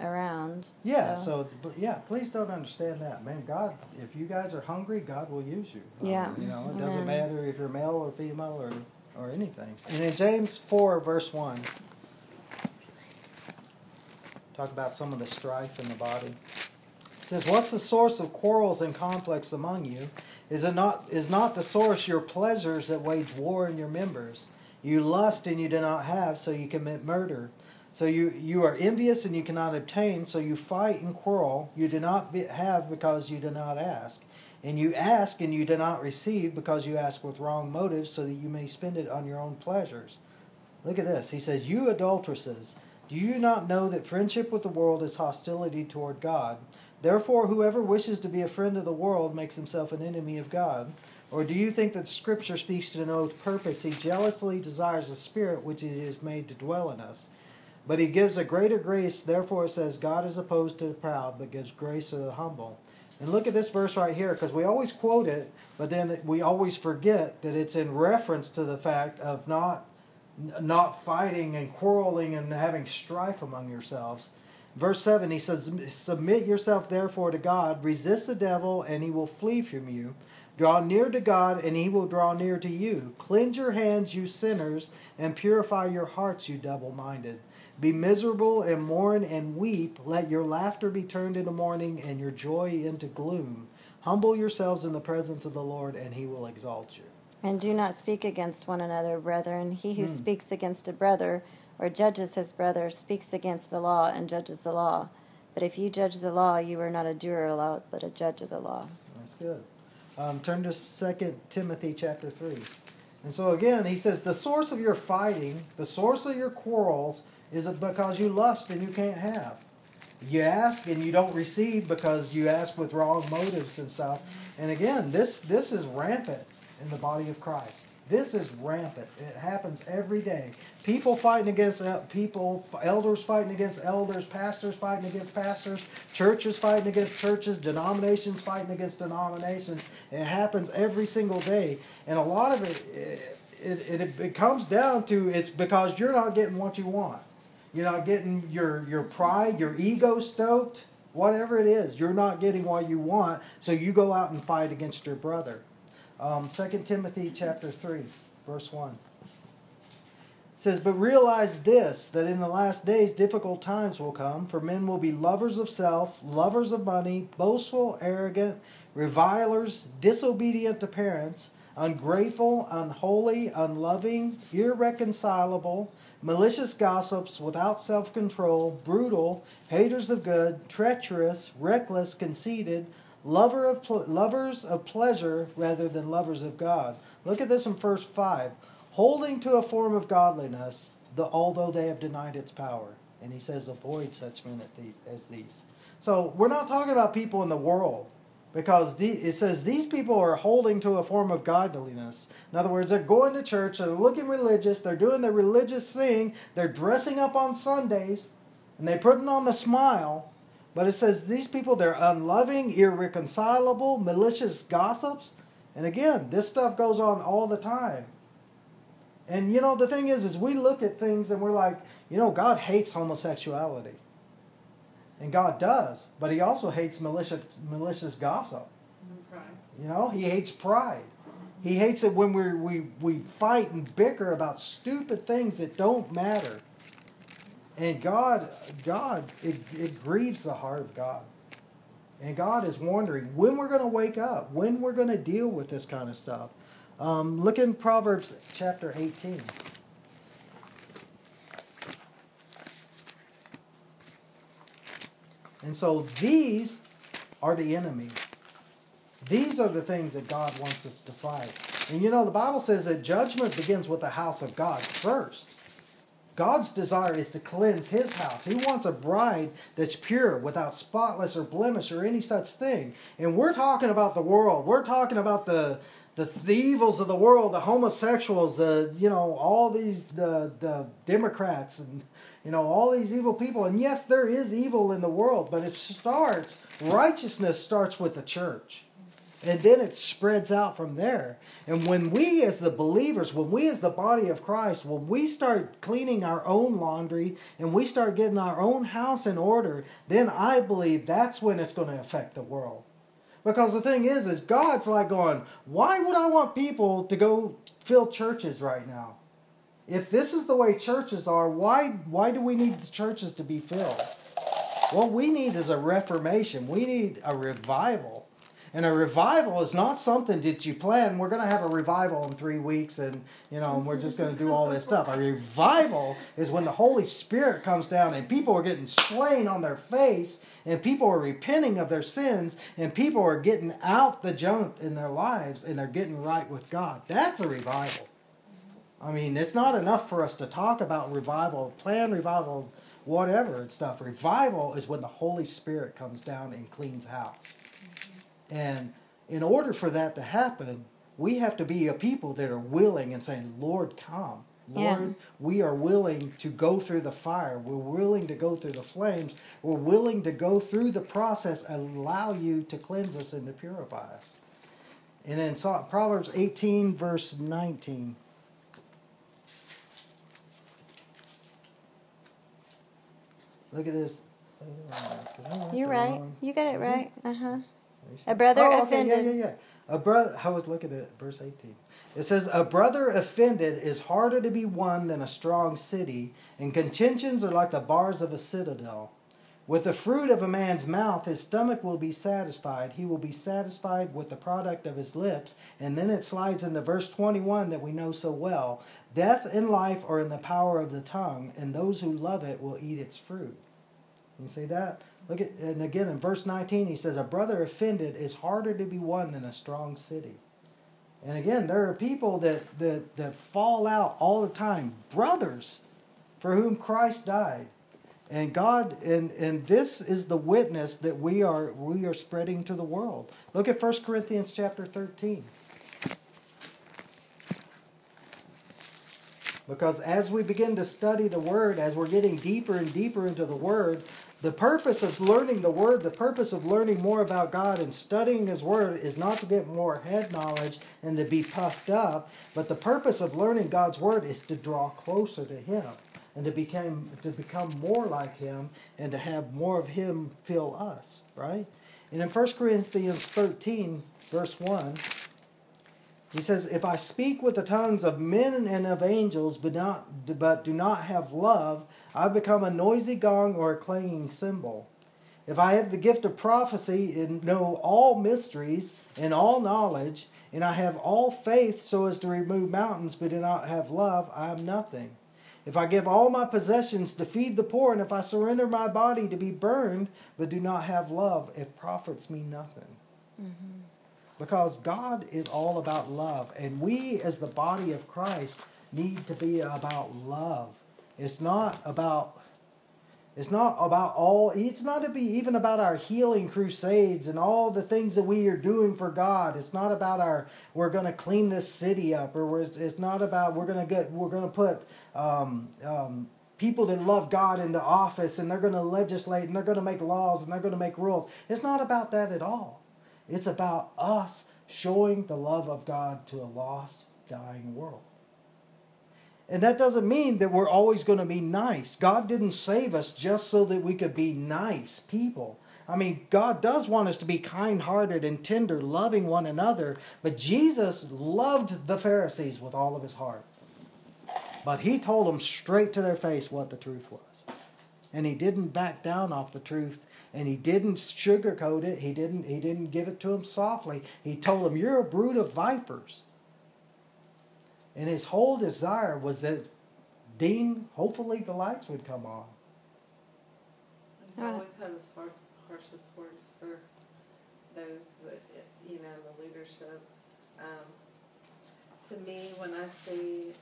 Around Yeah, so, but yeah, please don't understand that, man. God, if you guys are hungry, God will use you. Um, Yeah. you know, it doesn't Amen. matter if you're male or female or or anything. And in James four verse one, talk about some of the strife in the body. It says, "What's the source of quarrels and conflicts among you? Is it not is not the source your pleasures that wage war in your members? You lust and you do not have, so you commit murder." So you, you are envious and you cannot obtain, so you fight and quarrel. You do not be, have because you do not ask. And you ask and you do not receive because you ask with wrong motives, so that you may spend it on your own pleasures. Look at this. He says, You adulteresses, do you not know that friendship with the world is hostility toward God? Therefore, whoever wishes to be a friend of the world makes himself an enemy of God. Or do you think that Scripture speaks to no purpose? He jealously desires the Spirit which He has made to dwell in us. But he gives a greater grace. Therefore, it says, God is opposed to the proud, but gives grace to the humble. And look at this verse right here, because we always quote it, but then we always forget that it's in reference to the fact of not not fighting and quarreling and having strife among yourselves. Verse 7, he says, Submit yourself therefore to God, resist the devil, and he will flee from you. Draw near to God, and he will draw near to you. Cleanse your hands, you sinners, and purify your hearts, you double minded. Be miserable and mourn and weep. Let your laughter be turned into mourning and your joy into gloom. Humble yourselves in the presence of the Lord, and he will exalt you. And do not speak against one another, brethren. He who Hmm. speaks against a brother or judges his brother speaks against the law and judges the law. But if you judge the law, you are not a doer of the law, but a judge of the law. That's good. Um, turn to Second Timothy chapter 3. And so again, he says, The source of your fighting, the source of your quarrels, is it because you lust and you can't have. You ask and you don't receive because you ask with wrong motives and stuff. And again, this this is rampant in the body of Christ. This is rampant. It happens every day. People fighting against people, elders fighting against elders, pastors fighting against pastors, churches fighting against churches, denominations fighting against denominations. It happens every single day. And a lot of it, it, it, it comes down to it's because you're not getting what you want. You're not getting your, your pride, your ego stoked, whatever it is. You're not getting what you want, so you go out and fight against your brother. Um, 2 Timothy chapter 3, verse 1. It says, But realize this, that in the last days difficult times will come, for men will be lovers of self, lovers of money, boastful, arrogant, revilers, disobedient to parents, ungrateful, unholy, unloving, irreconcilable, malicious gossips, without self control, brutal, haters of good, treacherous, reckless, conceited lover of pl- lovers of pleasure rather than lovers of God. Look at this in verse 5. Holding to a form of godliness, the, although they have denied its power. And he says, avoid such men as these. So we're not talking about people in the world because the, it says these people are holding to a form of godliness. In other words, they're going to church, they're looking religious, they're doing the religious thing, they're dressing up on Sundays, and they're putting on the smile, but it says these people, they're unloving, irreconcilable, malicious gossips. And again, this stuff goes on all the time. And you know, the thing is, is we look at things and we're like, you know, God hates homosexuality. And God does, but he also hates malicious, malicious gossip. Pride. You know, he hates pride. He hates it when we we, we fight and bicker about stupid things that don't matter. And God, God, it, it grieves the heart of God. And God is wondering when we're going to wake up, when we're going to deal with this kind of stuff. Um, look in Proverbs chapter 18. And so these are the enemy. These are the things that God wants us to fight. And you know, the Bible says that judgment begins with the house of God first. God's desire is to cleanse his house. He wants a bride that's pure, without spotless or blemish or any such thing. And we're talking about the world. We're talking about the the, evils of the world, the homosexuals, the you know, all these the the Democrats and you know, all these evil people. And yes, there is evil in the world, but it starts righteousness starts with the church. And then it spreads out from there. And when we, as the believers, when we, as the body of Christ, when we start cleaning our own laundry and we start getting our own house in order, then I believe that's when it's going to affect the world. Because the thing is, is God's like going, why would I want people to go fill churches right now? If this is the way churches are, why why do we need the churches to be filled? What we need is a reformation. We need a revival. And a revival is not something that you plan. We're going to have a revival in three weeks, and you know, and we're just going to do all this stuff. A revival is when the Holy Spirit comes down, and people are getting slain on their face, and people are repenting of their sins, and people are getting out the junk in their lives, and they're getting right with God. That's a revival. I mean, it's not enough for us to talk about revival, plan revival, whatever and stuff. Revival is when the Holy Spirit comes down and cleans house. Mm-hmm. And in order for that to happen, we have to be a people that are willing and saying, Lord, come. Lord, yeah. we are willing to go through the fire. We're willing to go through the flames. We're willing to go through the process and allow you to cleanse us and to purify us. And then Proverbs 18, verse 19. Look at this. You're right. You got it right. Uh huh. A brother oh, okay. offended. Yeah, yeah, yeah. A brother. I was looking at verse 18. It says, A brother offended is harder to be won than a strong city, and contentions are like the bars of a citadel. With the fruit of a man's mouth, his stomach will be satisfied. He will be satisfied with the product of his lips. And then it slides into verse 21 that we know so well Death and life are in the power of the tongue, and those who love it will eat its fruit. You see that? Look at and again in verse 19 he says a brother offended is harder to be won than a strong city. And again, there are people that, that, that fall out all the time, brothers for whom Christ died. And God and, and this is the witness that we are we are spreading to the world. Look at 1 Corinthians chapter 13. Because as we begin to study the Word, as we're getting deeper and deeper into the Word, the purpose of learning the Word, the purpose of learning more about God and studying His Word is not to get more head knowledge and to be puffed up, but the purpose of learning God's Word is to draw closer to Him and to become to become more like Him and to have more of Him fill us, right? And in 1 Corinthians 13, verse 1, he says, If I speak with the tongues of men and of angels, but, not, but do not have love, I become a noisy gong or a clanging cymbal. If I have the gift of prophecy and know all mysteries and all knowledge, and I have all faith so as to remove mountains, but do not have love, I am nothing. If I give all my possessions to feed the poor, and if I surrender my body to be burned, but do not have love, it profits me nothing. Mm-hmm because God is all about love. And we, as the body of Christ, need to be about love. It's not about. It's not about all. It's not to be even about our healing crusades and all the things that we are doing for God. It's not about our. We're going to clean this city up, or it's not about we're going to get. We're going to put um, um, people that love God into office, and they're going to legislate, and they're going to make laws, and they're going to make rules. It's not about that at all. It's about us showing the love of God to a lost, dying world. And that doesn't mean that we're always going to be nice. God didn't save us just so that we could be nice people. I mean, God does want us to be kind hearted and tender, loving one another. But Jesus loved the Pharisees with all of his heart. But he told them straight to their face what the truth was. And he didn't back down off the truth and he didn't sugarcoat it. He didn't he didn't give it to them softly. He told them, "You're a brood of vipers." And his whole desire was that Dean, hopefully, the lights would come on. He always had his hard, harshest words for those that you know the leadership. Um, to me, when I see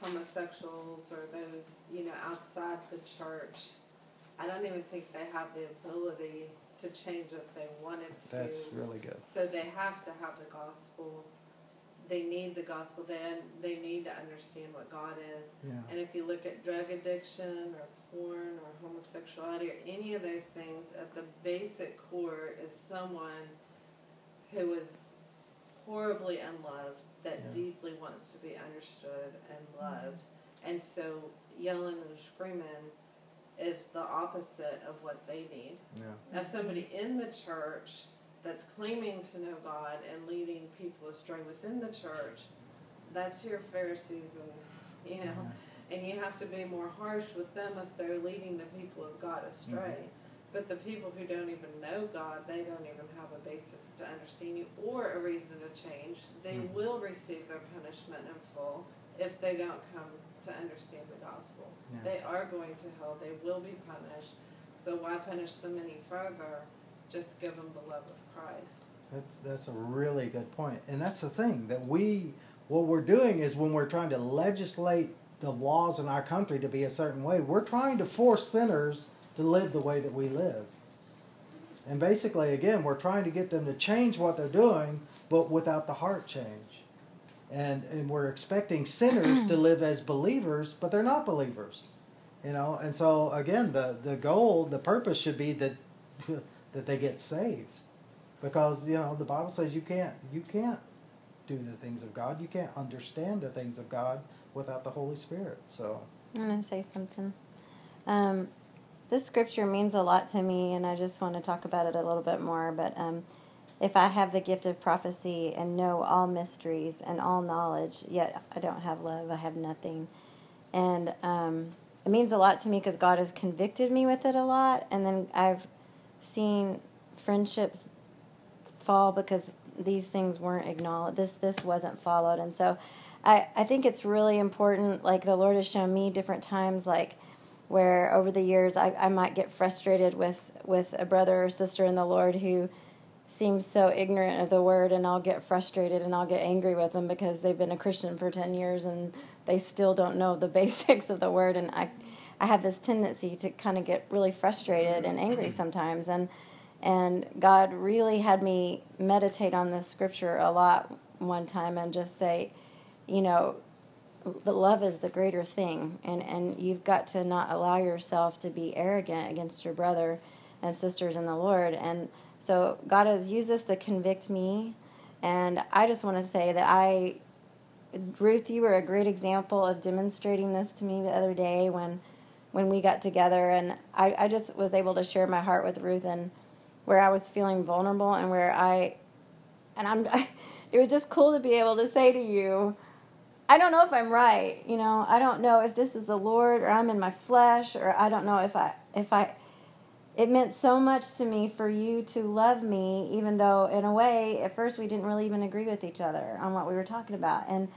homosexuals or those you know outside the church I don't even think they have the ability to change if they wanted to. That's really good. So they have to have the gospel. They need the gospel. Then they need to understand what God is. Yeah. And if you look at drug addiction or porn or homosexuality or any of those things, at the basic core is someone who is horribly unloved that yeah. deeply wants to be understood and loved. And so yelling and screaming is the opposite of what they need. Yeah. As somebody in the church that's claiming to know God and leading people astray within the church, that's your Pharisees and you know, yeah. and you have to be more harsh with them if they're leading the people of God astray. Mm-hmm. But the people who don't even know God, they don't even have a basis to understand you or a reason to change. They mm-hmm. will receive their punishment in full if they don't come to understand the gospel. Yeah. They are going to hell. They will be punished. So why punish them any further? Just give them the love of Christ. That's that's a really good point. and that's the thing that we what we're doing is when we're trying to legislate the laws in our country to be a certain way, we're trying to force sinners to live the way that we live. And basically, again, we're trying to get them to change what they're doing, but without the heart change and and we're expecting sinners to live as believers, but they're not believers, you know. And so again, the the goal, the purpose should be that that they get saved, because you know the Bible says you can't you can't do the things of God, you can't understand the things of God without the Holy Spirit. So I'm gonna say something. Um, this scripture means a lot to me, and I just want to talk about it a little bit more, but. Um, if I have the gift of prophecy and know all mysteries and all knowledge, yet I don't have love, I have nothing. And um, it means a lot to me because God has convicted me with it a lot. And then I've seen friendships fall because these things weren't acknowledged. This this wasn't followed. And so I, I think it's really important. Like the Lord has shown me different times, like where over the years I, I might get frustrated with, with a brother or sister in the Lord who seems so ignorant of the word and I'll get frustrated and I'll get angry with them because they've been a Christian for 10 years and they still don't know the basics of the word and I I have this tendency to kind of get really frustrated and angry sometimes and and God really had me meditate on this scripture a lot one time and just say, you know, the love is the greater thing and and you've got to not allow yourself to be arrogant against your brother and sisters in the lord. And so god has used this to convict me. And i just want to say that i ruth you were a great example of demonstrating this to me the other day when when we got together. And i, I just was able to share my heart with ruth and where i was feeling vulnerable and where i and i'm it was just cool to be able to say to you I don't know if I'm right. You know, I don't know if this is the Lord or I'm in my flesh or I don't know if I if I it meant so much to me for you to love me even though in a way at first we didn't really even agree with each other on what we were talking about. And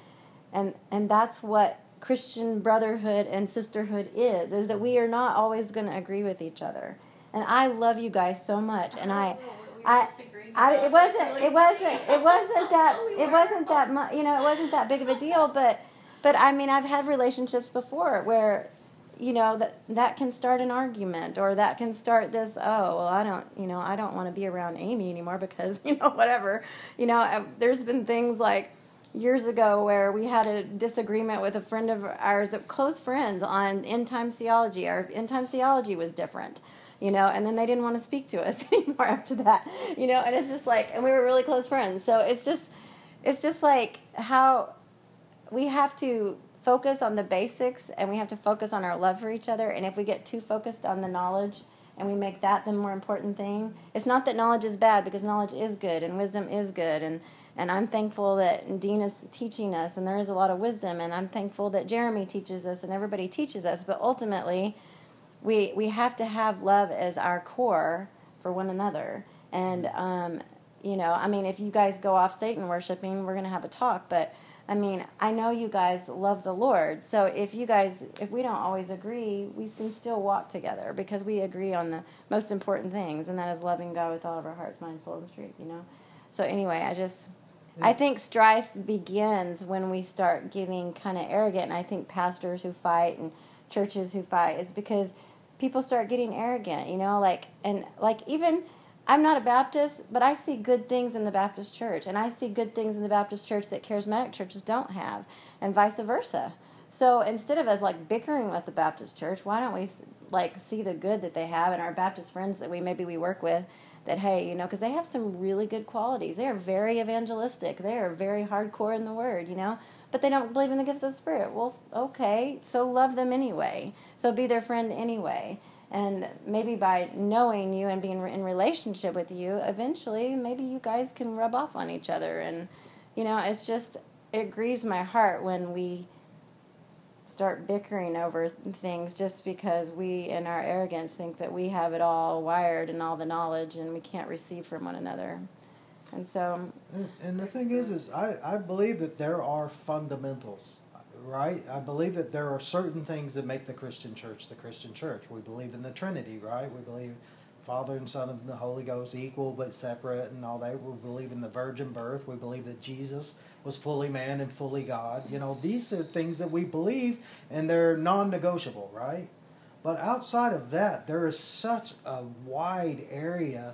and and that's what Christian brotherhood and sisterhood is is that we are not always going to agree with each other. And I love you guys so much and I I, I, it wasn't, it wasn't, it wasn't that, it wasn't that much, you know, it wasn't that big of a deal. But, but I mean, I've had relationships before where, you know, that that can start an argument or that can start this. Oh, well, I don't, you know, I don't want to be around Amy anymore because, you know, whatever, you know. Uh, there's been things like years ago where we had a disagreement with a friend of ours, close friends, on end time theology. Our end time theology was different you know, and then they didn't want to speak to us anymore after that, you know, and it's just like, and we were really close friends. So it's just, it's just like how we have to focus on the basics and we have to focus on our love for each other. And if we get too focused on the knowledge and we make that the more important thing, it's not that knowledge is bad because knowledge is good and wisdom is good. And, and I'm thankful that Dean is teaching us and there is a lot of wisdom. And I'm thankful that Jeremy teaches us and everybody teaches us. But ultimately, we we have to have love as our core for one another. And um, you know i mean if you guys go off satan worshiping we're going to have a talk but i mean i know you guys love the lord. So if you guys if we don't always agree we can still walk together because we agree on the most important things and that is loving god with all of our hearts mind soul and strength you know? So anyway i just yeah. i think strife begins when we start getting kind of arrogant and i think pastors who fight and churches who fight is because people start getting arrogant, you know, like and like even I'm not a Baptist, but I see good things in the Baptist church, and I see good things in the Baptist church that charismatic churches don't have, and vice versa. So instead of us like bickering with the Baptist church, why don't we like see the good that they have and our Baptist friends that we maybe we work with that hey, you know, because they have some really good qualities. They are very evangelistic. They are very hardcore in the word, you know but they don't believe in the gift of the Spirit. Well, okay, so love them anyway. So be their friend anyway. And maybe by knowing you and being in relationship with you, eventually maybe you guys can rub off on each other. And, you know, it's just, it grieves my heart when we start bickering over things just because we, in our arrogance, think that we have it all wired and all the knowledge and we can't receive from one another. And so. Um, and, and the thing is, is I, I believe that there are fundamentals, right? I believe that there are certain things that make the Christian church the Christian church. We believe in the Trinity, right? We believe Father and Son and the Holy Ghost equal but separate and all that. We believe in the virgin birth. We believe that Jesus was fully man and fully God. You know, these are things that we believe and they're non negotiable, right? But outside of that, there is such a wide area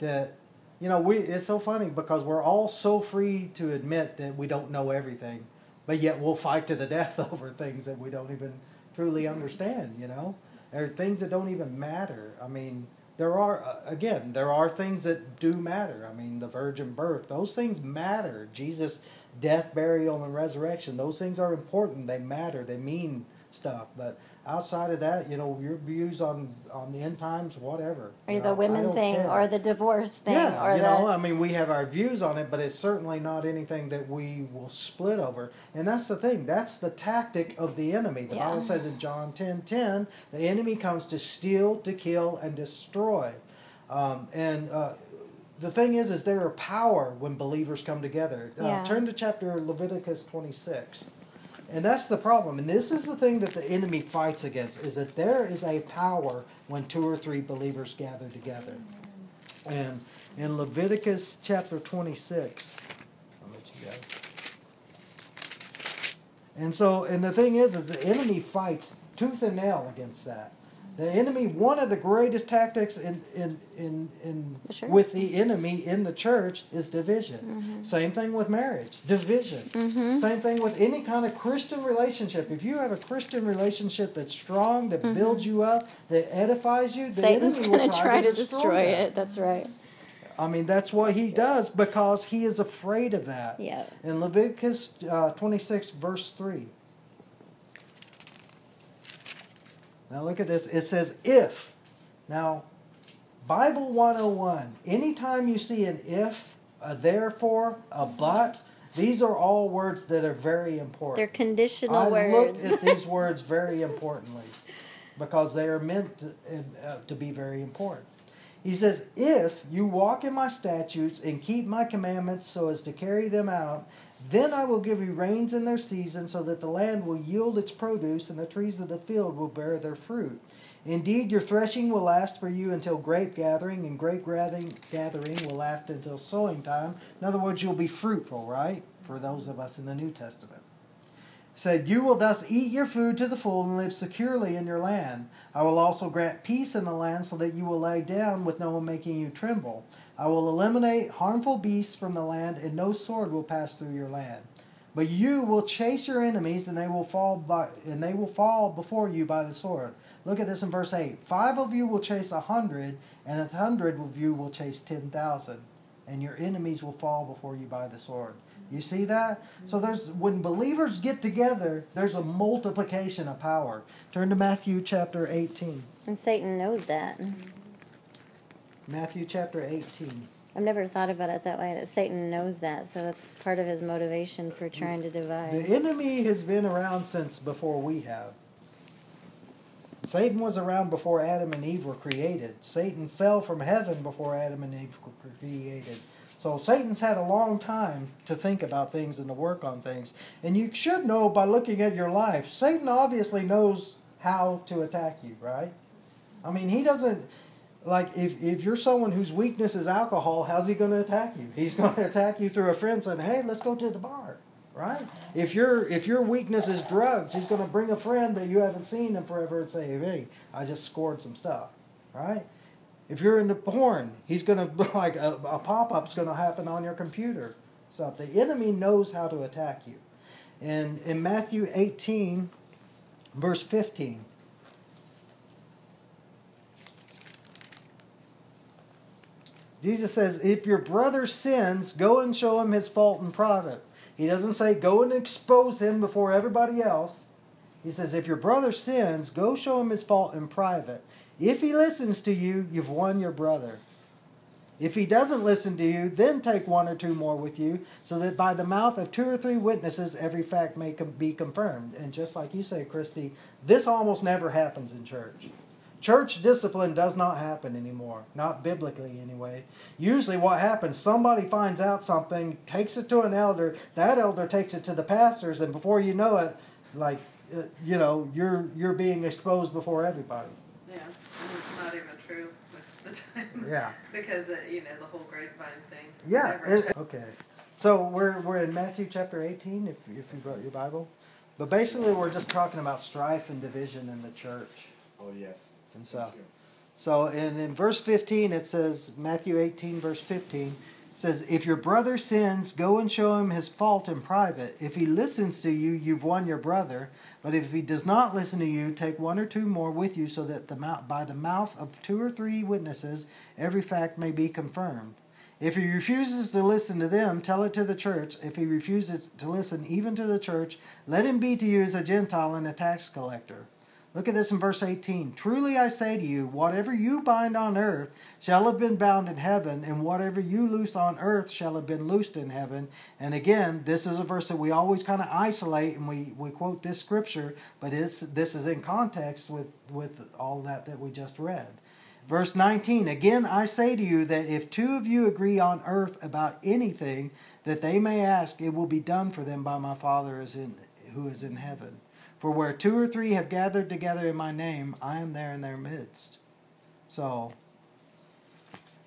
that you know, we it's so funny because we're all so free to admit that we don't know everything, but yet we'll fight to the death over things that we don't even truly understand. You know, there are things that don't even matter. I mean, there are uh, again, there are things that do matter. I mean, the virgin birth, those things matter. Jesus' death, burial, and resurrection, those things are important. They matter. They mean stuff, but outside of that, you know, your views on on the end times, whatever. Or the women thing, care. or the divorce thing, yeah, or you the. know, I mean, we have our views on it, but it's certainly not anything that we will split over. And that's the thing. That's the tactic of the enemy. The yeah. Bible says in John ten ten, the enemy comes to steal, to kill, and destroy. Um, and uh, the thing is, is there are power when believers come together. Uh, yeah. Turn to chapter Leviticus twenty six. And that's the problem. And this is the thing that the enemy fights against is that there is a power when two or three believers gather together. And in Leviticus chapter 26, I'll let you guys. And so, and the thing is, is the enemy fights tooth and nail against that. The enemy, one of the greatest tactics in, in, in, in The with the enemy in the church is division. Mm-hmm. Same thing with marriage, division. Same thing with any kind of Christian relationship. If you have a Christian relationship that's strong, that builds you up, that edifies you, the Mm-hmm. Satan's going to try to destroy it. That's right. I mean, that's what he does because he is afraid of that. Yeah. In Leviticus uh, 26, verse 3. Now look at this. It says, if. Now, Bible 101, anytime you see an if, a therefore, a but, these are all words that are very important. They're conditional I words. look at these words very importantly because they are meant to, uh, to be very important. He says, If you walk in my statutes and keep my commandments so as to carry them out, then I will give you rains in their season, so that the land will yield its produce, and the trees of the field will bear their fruit. Indeed, your threshing will last for you until grape gathering, and grape gathering, gathering will last until sowing time. In other words, you'll be fruitful, right? For those of us in the New Testament said, You will thus eat your food to the full and live securely in your land. I will also grant peace in the land so that you will lie down with no one making you tremble. I will eliminate harmful beasts from the land, and no sword will pass through your land. But you will chase your enemies, and they will fall by, and they will fall before you by the sword. Look at this in verse eight. Five of you will chase a hundred, and a hundred of you will chase ten thousand, and your enemies will fall before you by the sword. You see that? So there's when believers get together, there's a multiplication of power. Turn to Matthew chapter 18. and Satan knows that. Matthew chapter 18. I've never thought about it that way. That Satan knows that, so that's part of his motivation for trying to divide. The enemy has been around since before we have. Satan was around before Adam and Eve were created. Satan fell from heaven before Adam and Eve were created. So Satan's had a long time to think about things and to work on things. And you should know by looking at your life, Satan obviously knows how to attack you, right? I mean, he doesn't like if, if you're someone whose weakness is alcohol, how's he going to attack you? He's going to attack you through a friend saying, "Hey, let's go to the bar." Right? If your if your weakness is drugs, he's going to bring a friend that you haven't seen in forever and say, "Hey, I just scored some stuff." Right? If you're into porn, he's going to like a, a pop up's going to happen on your computer. So the enemy knows how to attack you. And in Matthew 18, verse 15. Jesus says, If your brother sins, go and show him his fault in private. He doesn't say, Go and expose him before everybody else. He says, If your brother sins, go show him his fault in private. If he listens to you, you've won your brother. If he doesn't listen to you, then take one or two more with you, so that by the mouth of two or three witnesses every fact may com- be confirmed. And just like you say, Christy, this almost never happens in church. Church discipline does not happen anymore, not biblically anyway. Usually, what happens, somebody finds out something, takes it to an elder, that elder takes it to the pastors, and before you know it, like, uh, you know, you're you're being exposed before everybody. Yeah, and it's not even true most of the time. Yeah. because uh, you know the whole grapevine thing. Yeah. it- okay. So we're we're in Matthew chapter 18, if if you brought your Bible, but basically we're just talking about strife and division in the church. Oh, yes. And so, so in, in verse 15 it says Matthew 18 verse 15 it says if your brother sins go and show him his fault in private if he listens to you you've won your brother but if he does not listen to you take one or two more with you so that the mouth, by the mouth of two or three witnesses every fact may be confirmed if he refuses to listen to them, tell it to the church. If he refuses to listen even to the church, let him be to you as a Gentile and a tax collector. Look at this in verse 18. Truly I say to you, whatever you bind on earth shall have been bound in heaven, and whatever you loose on earth shall have been loosed in heaven. And again, this is a verse that we always kind of isolate and we, we quote this scripture, but it's this is in context with, with all that that we just read. Verse 19 Again I say to you that if two of you agree on earth about anything that they may ask, it will be done for them by my Father in, who is in heaven. For where two or three have gathered together in my name, I am there in their midst. So,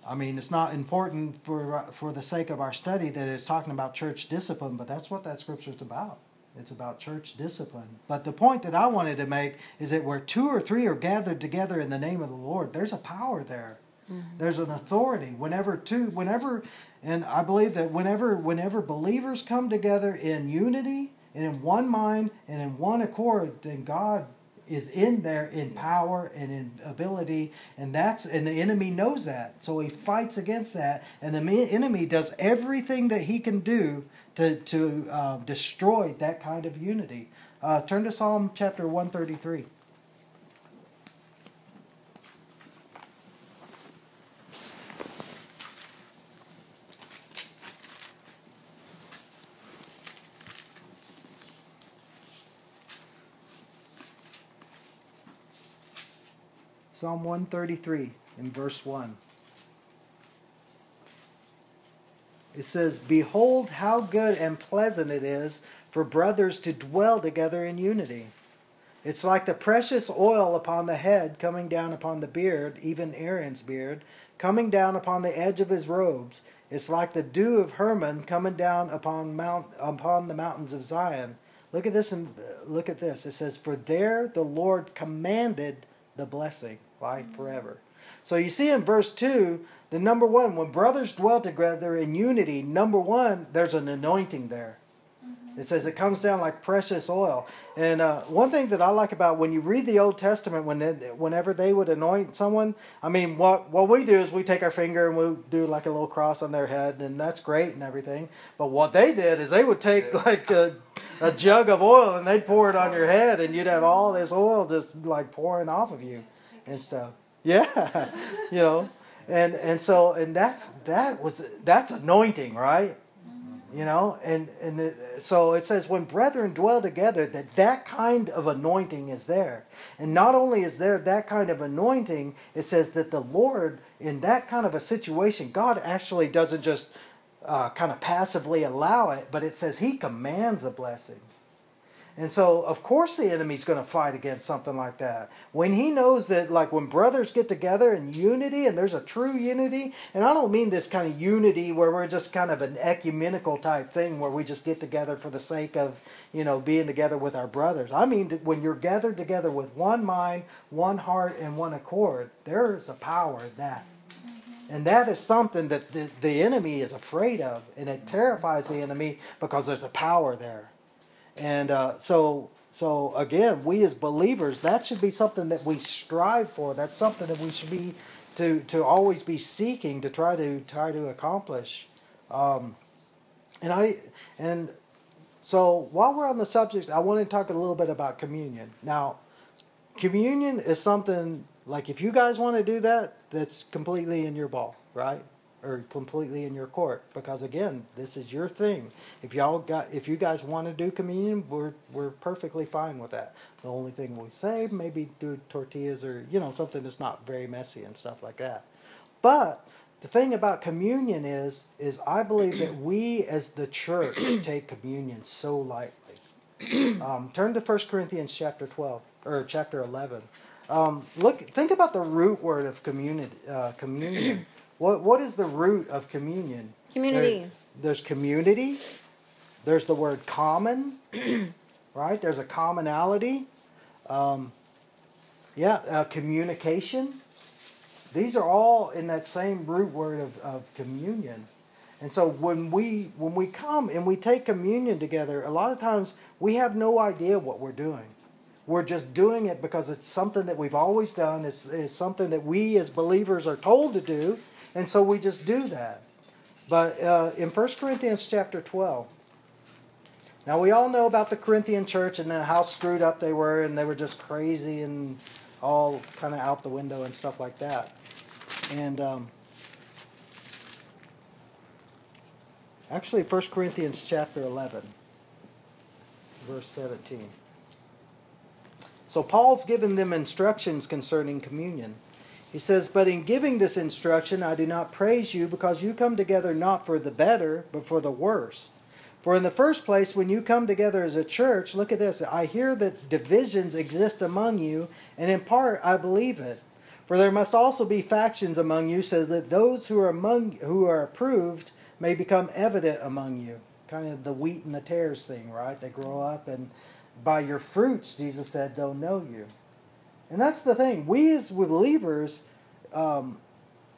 I mean, it's not important for for the sake of our study that it's talking about church discipline, but that's what that scripture is about. It's about church discipline. But the point that I wanted to make is that where two or three are gathered together in the name of the Lord, there's a power there. Mm-hmm. There's an authority. Whenever two, whenever, and I believe that whenever, whenever believers come together in unity and in one mind and in one accord, then God is in there in power and in ability and that's and the enemy knows that. So he fights against that and the enemy does everything that he can do to, to uh, destroy that kind of unity. Uh, turn to psalm chapter 133 Psalm 133 in verse 1. It says, Behold, how good and pleasant it is for brothers to dwell together in unity. It's like the precious oil upon the head coming down upon the beard, even Aaron's beard, coming down upon the edge of his robes. It's like the dew of Hermon coming down upon mount upon the mountains of Zion. Look at this and uh, look at this. It says, For there the Lord commanded the blessing life forever. So you see in verse 2, the number one, when brothers dwell together in unity, number one, there's an anointing there. It says it comes down like precious oil. And uh, one thing that I like about when you read the Old Testament, when they, whenever they would anoint someone, I mean, what what we do is we take our finger and we do like a little cross on their head, and that's great and everything. But what they did is they would take like a, a jug of oil and they'd pour it on your head, and you'd have all this oil just like pouring off of you and stuff. Yeah, you know, and and so and that's that was that's anointing, right? You know, and and the, so it says when brethren dwell together, that that kind of anointing is there, and not only is there that kind of anointing, it says that the Lord in that kind of a situation, God actually doesn't just uh, kind of passively allow it, but it says He commands a blessing. And so, of course, the enemy's going to fight against something like that. When he knows that, like, when brothers get together in unity, and there's a true unity, and I don't mean this kind of unity where we're just kind of an ecumenical type thing where we just get together for the sake of, you know, being together with our brothers. I mean, when you're gathered together with one mind, one heart, and one accord, there's a power in that. Mm-hmm. And that is something that the, the enemy is afraid of, and it terrifies the enemy because there's a power there. And uh, so, so again, we as believers, that should be something that we strive for. That's something that we should be to to always be seeking to try to try to accomplish. Um, and I and so while we're on the subject, I want to talk a little bit about communion. Now, communion is something like if you guys want to do that, that's completely in your ball, right? Or completely in your court. Because again this is your thing. If y'all got if you guys want to do communion we're we're perfectly fine with that. The only thing we say maybe do tortillas or you know something that's not very messy and stuff like that. But the thing about communion is is i believe that we as the church take communion so lightly. Um, turn to 1 corinthians chapter 12 or chapter 11 um, look think about the root word of community, uh, communion what what is the root of communion? Community. There, there's community. There's the word common, right? There's a commonality. Um, yeah, uh, communication. These are all in that same root word of, of communion. And so when we when we come and we take communion together, a lot of times we have no idea what we're doing. We're just doing it because it's something that we've always done. It's, it's something that we as believers are told to do. And so we just do that. But uh, in 1 Corinthians chapter 12, now we all know about the Corinthian church and how screwed up they were, and they were just crazy and all kind of out the window and stuff like that. And um, actually, 1 Corinthians chapter 11, verse 17. So Paul's given them instructions concerning communion. He says, But in giving this instruction, I do not praise you because you come together not for the better, but for the worse. For in the first place, when you come together as a church, look at this. I hear that divisions exist among you, and in part I believe it. For there must also be factions among you, so that those who are among who are approved may become evident among you. kind of the wheat and the tares thing, right? They grow up, and by your fruits, Jesus said, they'll know you. And that's the thing. We as believers, um,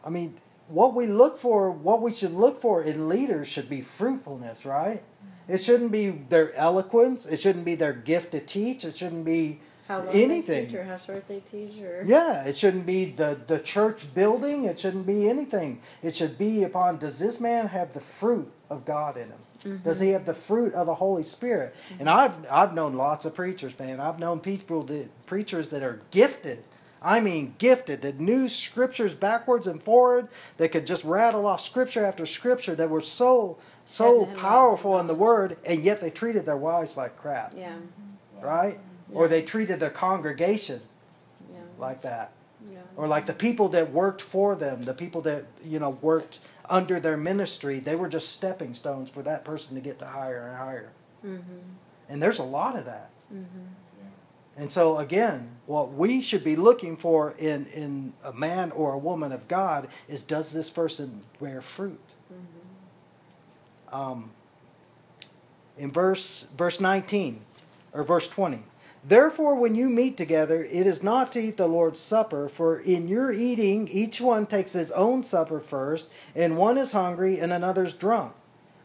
I mean, what we look for, what we should look for in leaders should be fruitfulness, right? It shouldn't be their eloquence. It shouldn't be their gift to teach. It shouldn't be How long anything. they teach or how short they teach or Yeah, it shouldn't be the, the church building. It shouldn't be anything. It should be upon does this man have the fruit of God in him? Does he have the fruit of the Holy Spirit? And I've I've known lots of preachers, man. I've known people that preachers that are gifted. I mean gifted, that knew scriptures backwards and forward, that could just rattle off scripture after scripture that were so so powerful in the word, and yet they treated their wives like crap. yeah, Right? Or they treated their congregation yeah, like that yeah. or like the people that worked for them the people that you know worked under their ministry they were just stepping stones for that person to get to higher and higher. Mm-hmm. And there's a lot of that. Mm-hmm. And so again what we should be looking for in in a man or a woman of god is does this person bear fruit? Mm-hmm. Um, in verse verse 19 or verse 20 Therefore, when you meet together, it is not to eat the Lord's Supper, for in your eating, each one takes his own supper first, and one is hungry and another's drunk.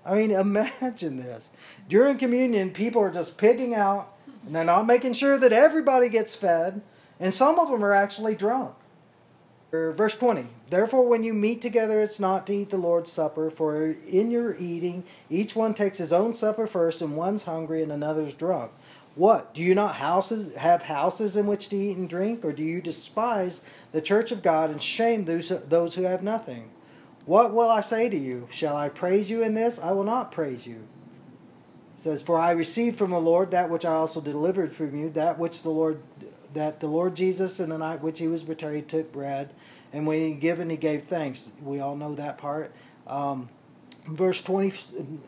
I mean, imagine this. During communion, people are just picking out, and they're not making sure that everybody gets fed, and some of them are actually drunk. Verse 20 Therefore, when you meet together, it's not to eat the Lord's Supper, for in your eating, each one takes his own supper first, and one's hungry and another's drunk. What? Do you not houses have houses in which to eat and drink, or do you despise the church of God and shame those, those who have nothing? What will I say to you? Shall I praise you in this? I will not praise you. It says, For I received from the Lord that which I also delivered from you, that which the Lord that the Lord Jesus in the night which he was betrayed took bread, and when he had given he gave thanks. We all know that part. Um, verse 20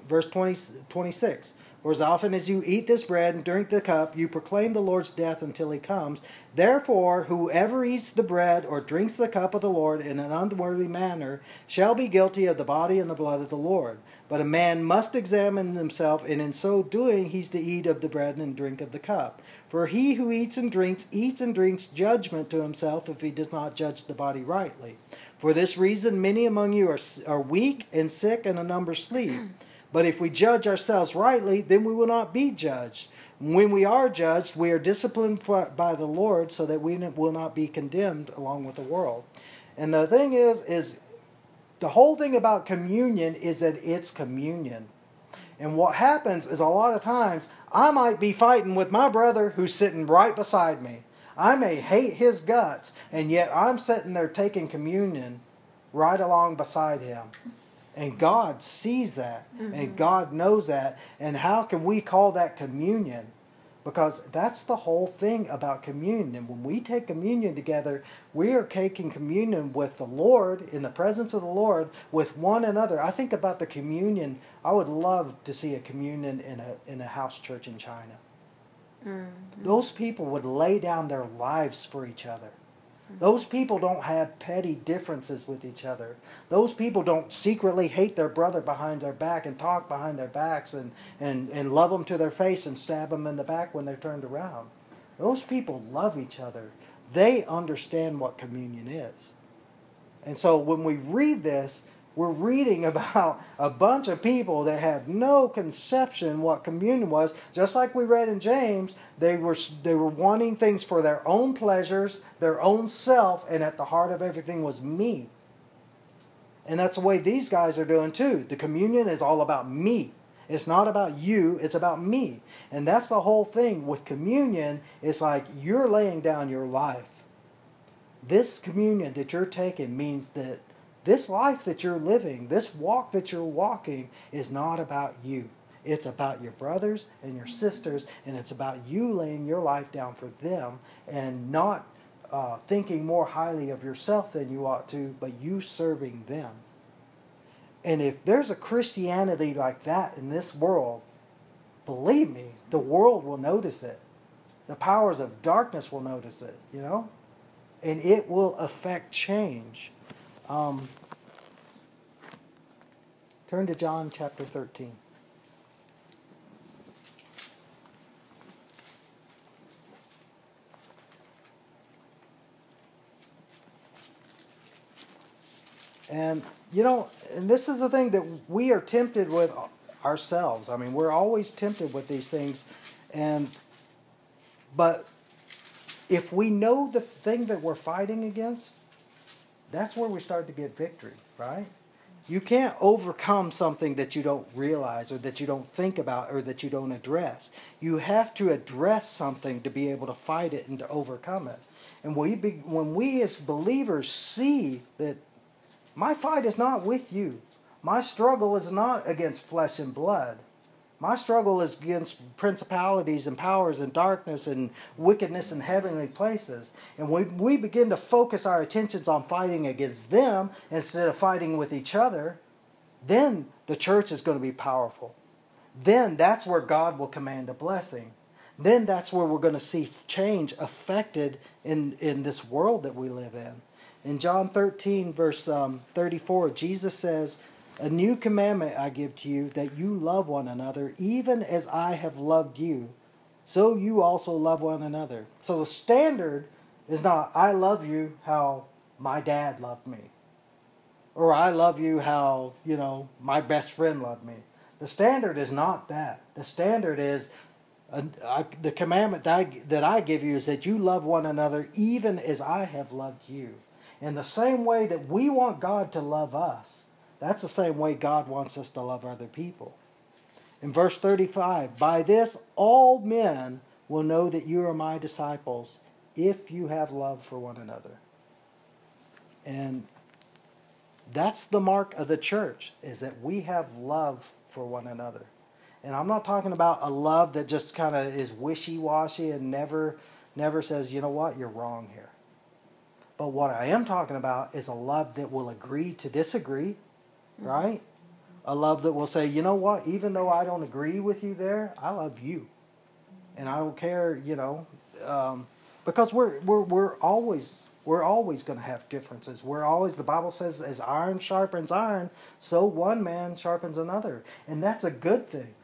verse 20, 26 for as often as you eat this bread and drink the cup you proclaim the lord's death until he comes. Therefore whoever eats the bread or drinks the cup of the lord in an unworthy manner shall be guilty of the body and the blood of the lord. But a man must examine himself and in so doing he's to eat of the bread and drink of the cup. For he who eats and drinks eats and drinks judgment to himself if he does not judge the body rightly. For this reason, many among you are, are weak and sick, and a number sleep. But if we judge ourselves rightly, then we will not be judged. When we are judged, we are disciplined by the Lord so that we will not be condemned along with the world. And the thing is, is the whole thing about communion is that it's communion. And what happens is a lot of times I might be fighting with my brother who's sitting right beside me. I may hate his guts, and yet I'm sitting there taking communion right along beside him. And God sees that, and mm-hmm. God knows that. And how can we call that communion? Because that's the whole thing about communion. And when we take communion together, we are taking communion with the Lord, in the presence of the Lord, with one another. I think about the communion. I would love to see a communion in a, in a house church in China. Mm-hmm. Those people would lay down their lives for each other. Those people don't have petty differences with each other. Those people don't secretly hate their brother behind their back and talk behind their backs and, and, and love them to their face and stab them in the back when they're turned around. Those people love each other. They understand what communion is. And so when we read this, we're reading about a bunch of people that had no conception what communion was. Just like we read in James, they were they were wanting things for their own pleasures, their own self, and at the heart of everything was me. And that's the way these guys are doing too. The communion is all about me. It's not about you, it's about me. And that's the whole thing with communion. It's like you're laying down your life. This communion that you're taking means that this life that you're living, this walk that you're walking, is not about you. It's about your brothers and your sisters, and it's about you laying your life down for them and not uh, thinking more highly of yourself than you ought to, but you serving them. And if there's a Christianity like that in this world, believe me, the world will notice it. The powers of darkness will notice it, you know? And it will affect change. Um, turn to John chapter 13. And you know, and this is the thing that we are tempted with ourselves. I mean, we're always tempted with these things and but if we know the thing that we're fighting against, that's where we start to get victory, right? You can't overcome something that you don't realize or that you don't think about or that you don't address. You have to address something to be able to fight it and to overcome it. And we be, when we as believers see that my fight is not with you, my struggle is not against flesh and blood, my struggle is against principalities and powers and darkness and wickedness in heavenly places. And when we begin to focus our attentions on fighting against them instead of fighting with each other, then the church is going to be powerful. Then that's where God will command a blessing. Then that's where we're going to see change affected in, in this world that we live in. In John 13, verse um, 34, Jesus says, a new commandment I give to you that you love one another, even as I have loved you. So you also love one another. So the standard is not, I love you how my dad loved me. Or I love you how, you know, my best friend loved me. The standard is not that. The standard is uh, I, the commandment that I, that I give you is that you love one another even as I have loved you. In the same way that we want God to love us, that's the same way God wants us to love other people. In verse 35, by this all men will know that you are my disciples if you have love for one another. And that's the mark of the church is that we have love for one another. And I'm not talking about a love that just kind of is wishy-washy and never never says, "You know what? You're wrong here." But what I am talking about is a love that will agree to disagree right? A love that will say, you know what, even though I don't agree with you there, I love you. And I don't care, you know, um, because we're, we're, we're always, we're always going to have differences. We're always, the Bible says, as iron sharpens iron, so one man sharpens another. And that's a good thing,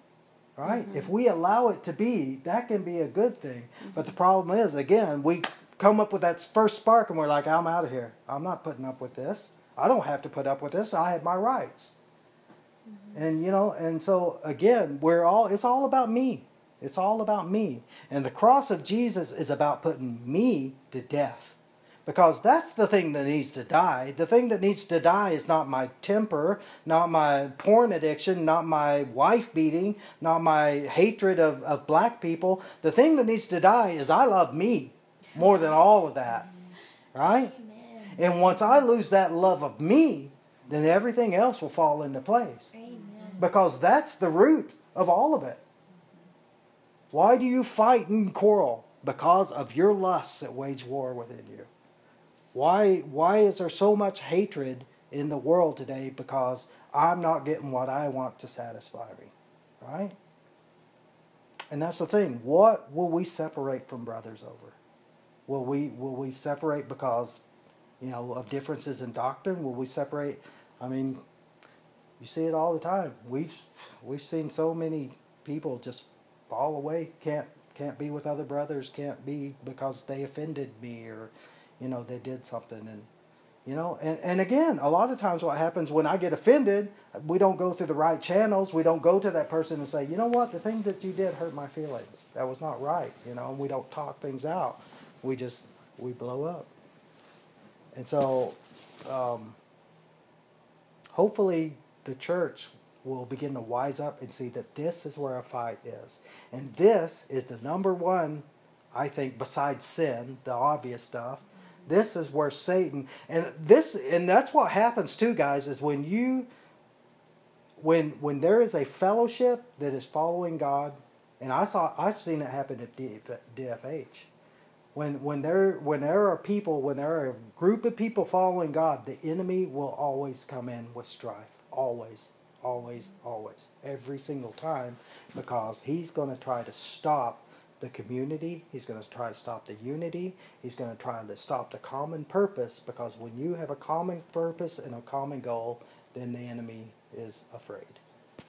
right? Mm-hmm. If we allow it to be, that can be a good thing. Mm-hmm. But the problem is, again, we come up with that first spark and we're like, I'm out of here. I'm not putting up with this. I don't have to put up with this. I have my rights. Mm-hmm. And you know, and so again, we're all it's all about me. It's all about me. And the cross of Jesus is about putting me to death. Because that's the thing that needs to die. The thing that needs to die is not my temper, not my porn addiction, not my wife beating, not my hatred of, of black people. The thing that needs to die is I love me more than all of that. Right? And once I lose that love of me, then everything else will fall into place. Amen. Because that's the root of all of it. Why do you fight and quarrel? Because of your lusts that wage war within you. Why, why is there so much hatred in the world today? Because I'm not getting what I want to satisfy me. Right? And that's the thing. What will we separate from brothers over? Will we, will we separate because you know, of differences in doctrine? Will we separate? I mean, you see it all the time. We've we've seen so many people just fall away. Can't can't be with other brothers. Can't be because they offended me or, you know, they did something and. You know, and, and again, a lot of times what happens when I get offended, we don't go through the right channels. We don't go to that person and say, you know what, the thing that you did hurt my feelings. That was not right. You know, and we don't talk things out. We just, we blow up. And so, um, hopefully, the church will begin to wise up and see that this is where a fight is. And this is the number one, I think, besides sin, the obvious stuff. This is where Satan and this and that's what happens too, guys, is when you when when there is a fellowship that is following God, and I saw I've seen it happen at DFH when when there when there are people when there are a group of people following God, the enemy will always come in with strife. Always, always, always, every single time, because he's going to try to stop the community. He's going to try to stop the unity. He's going to try to stop the common purpose. Because when you have a common purpose and a common goal, then the enemy is afraid.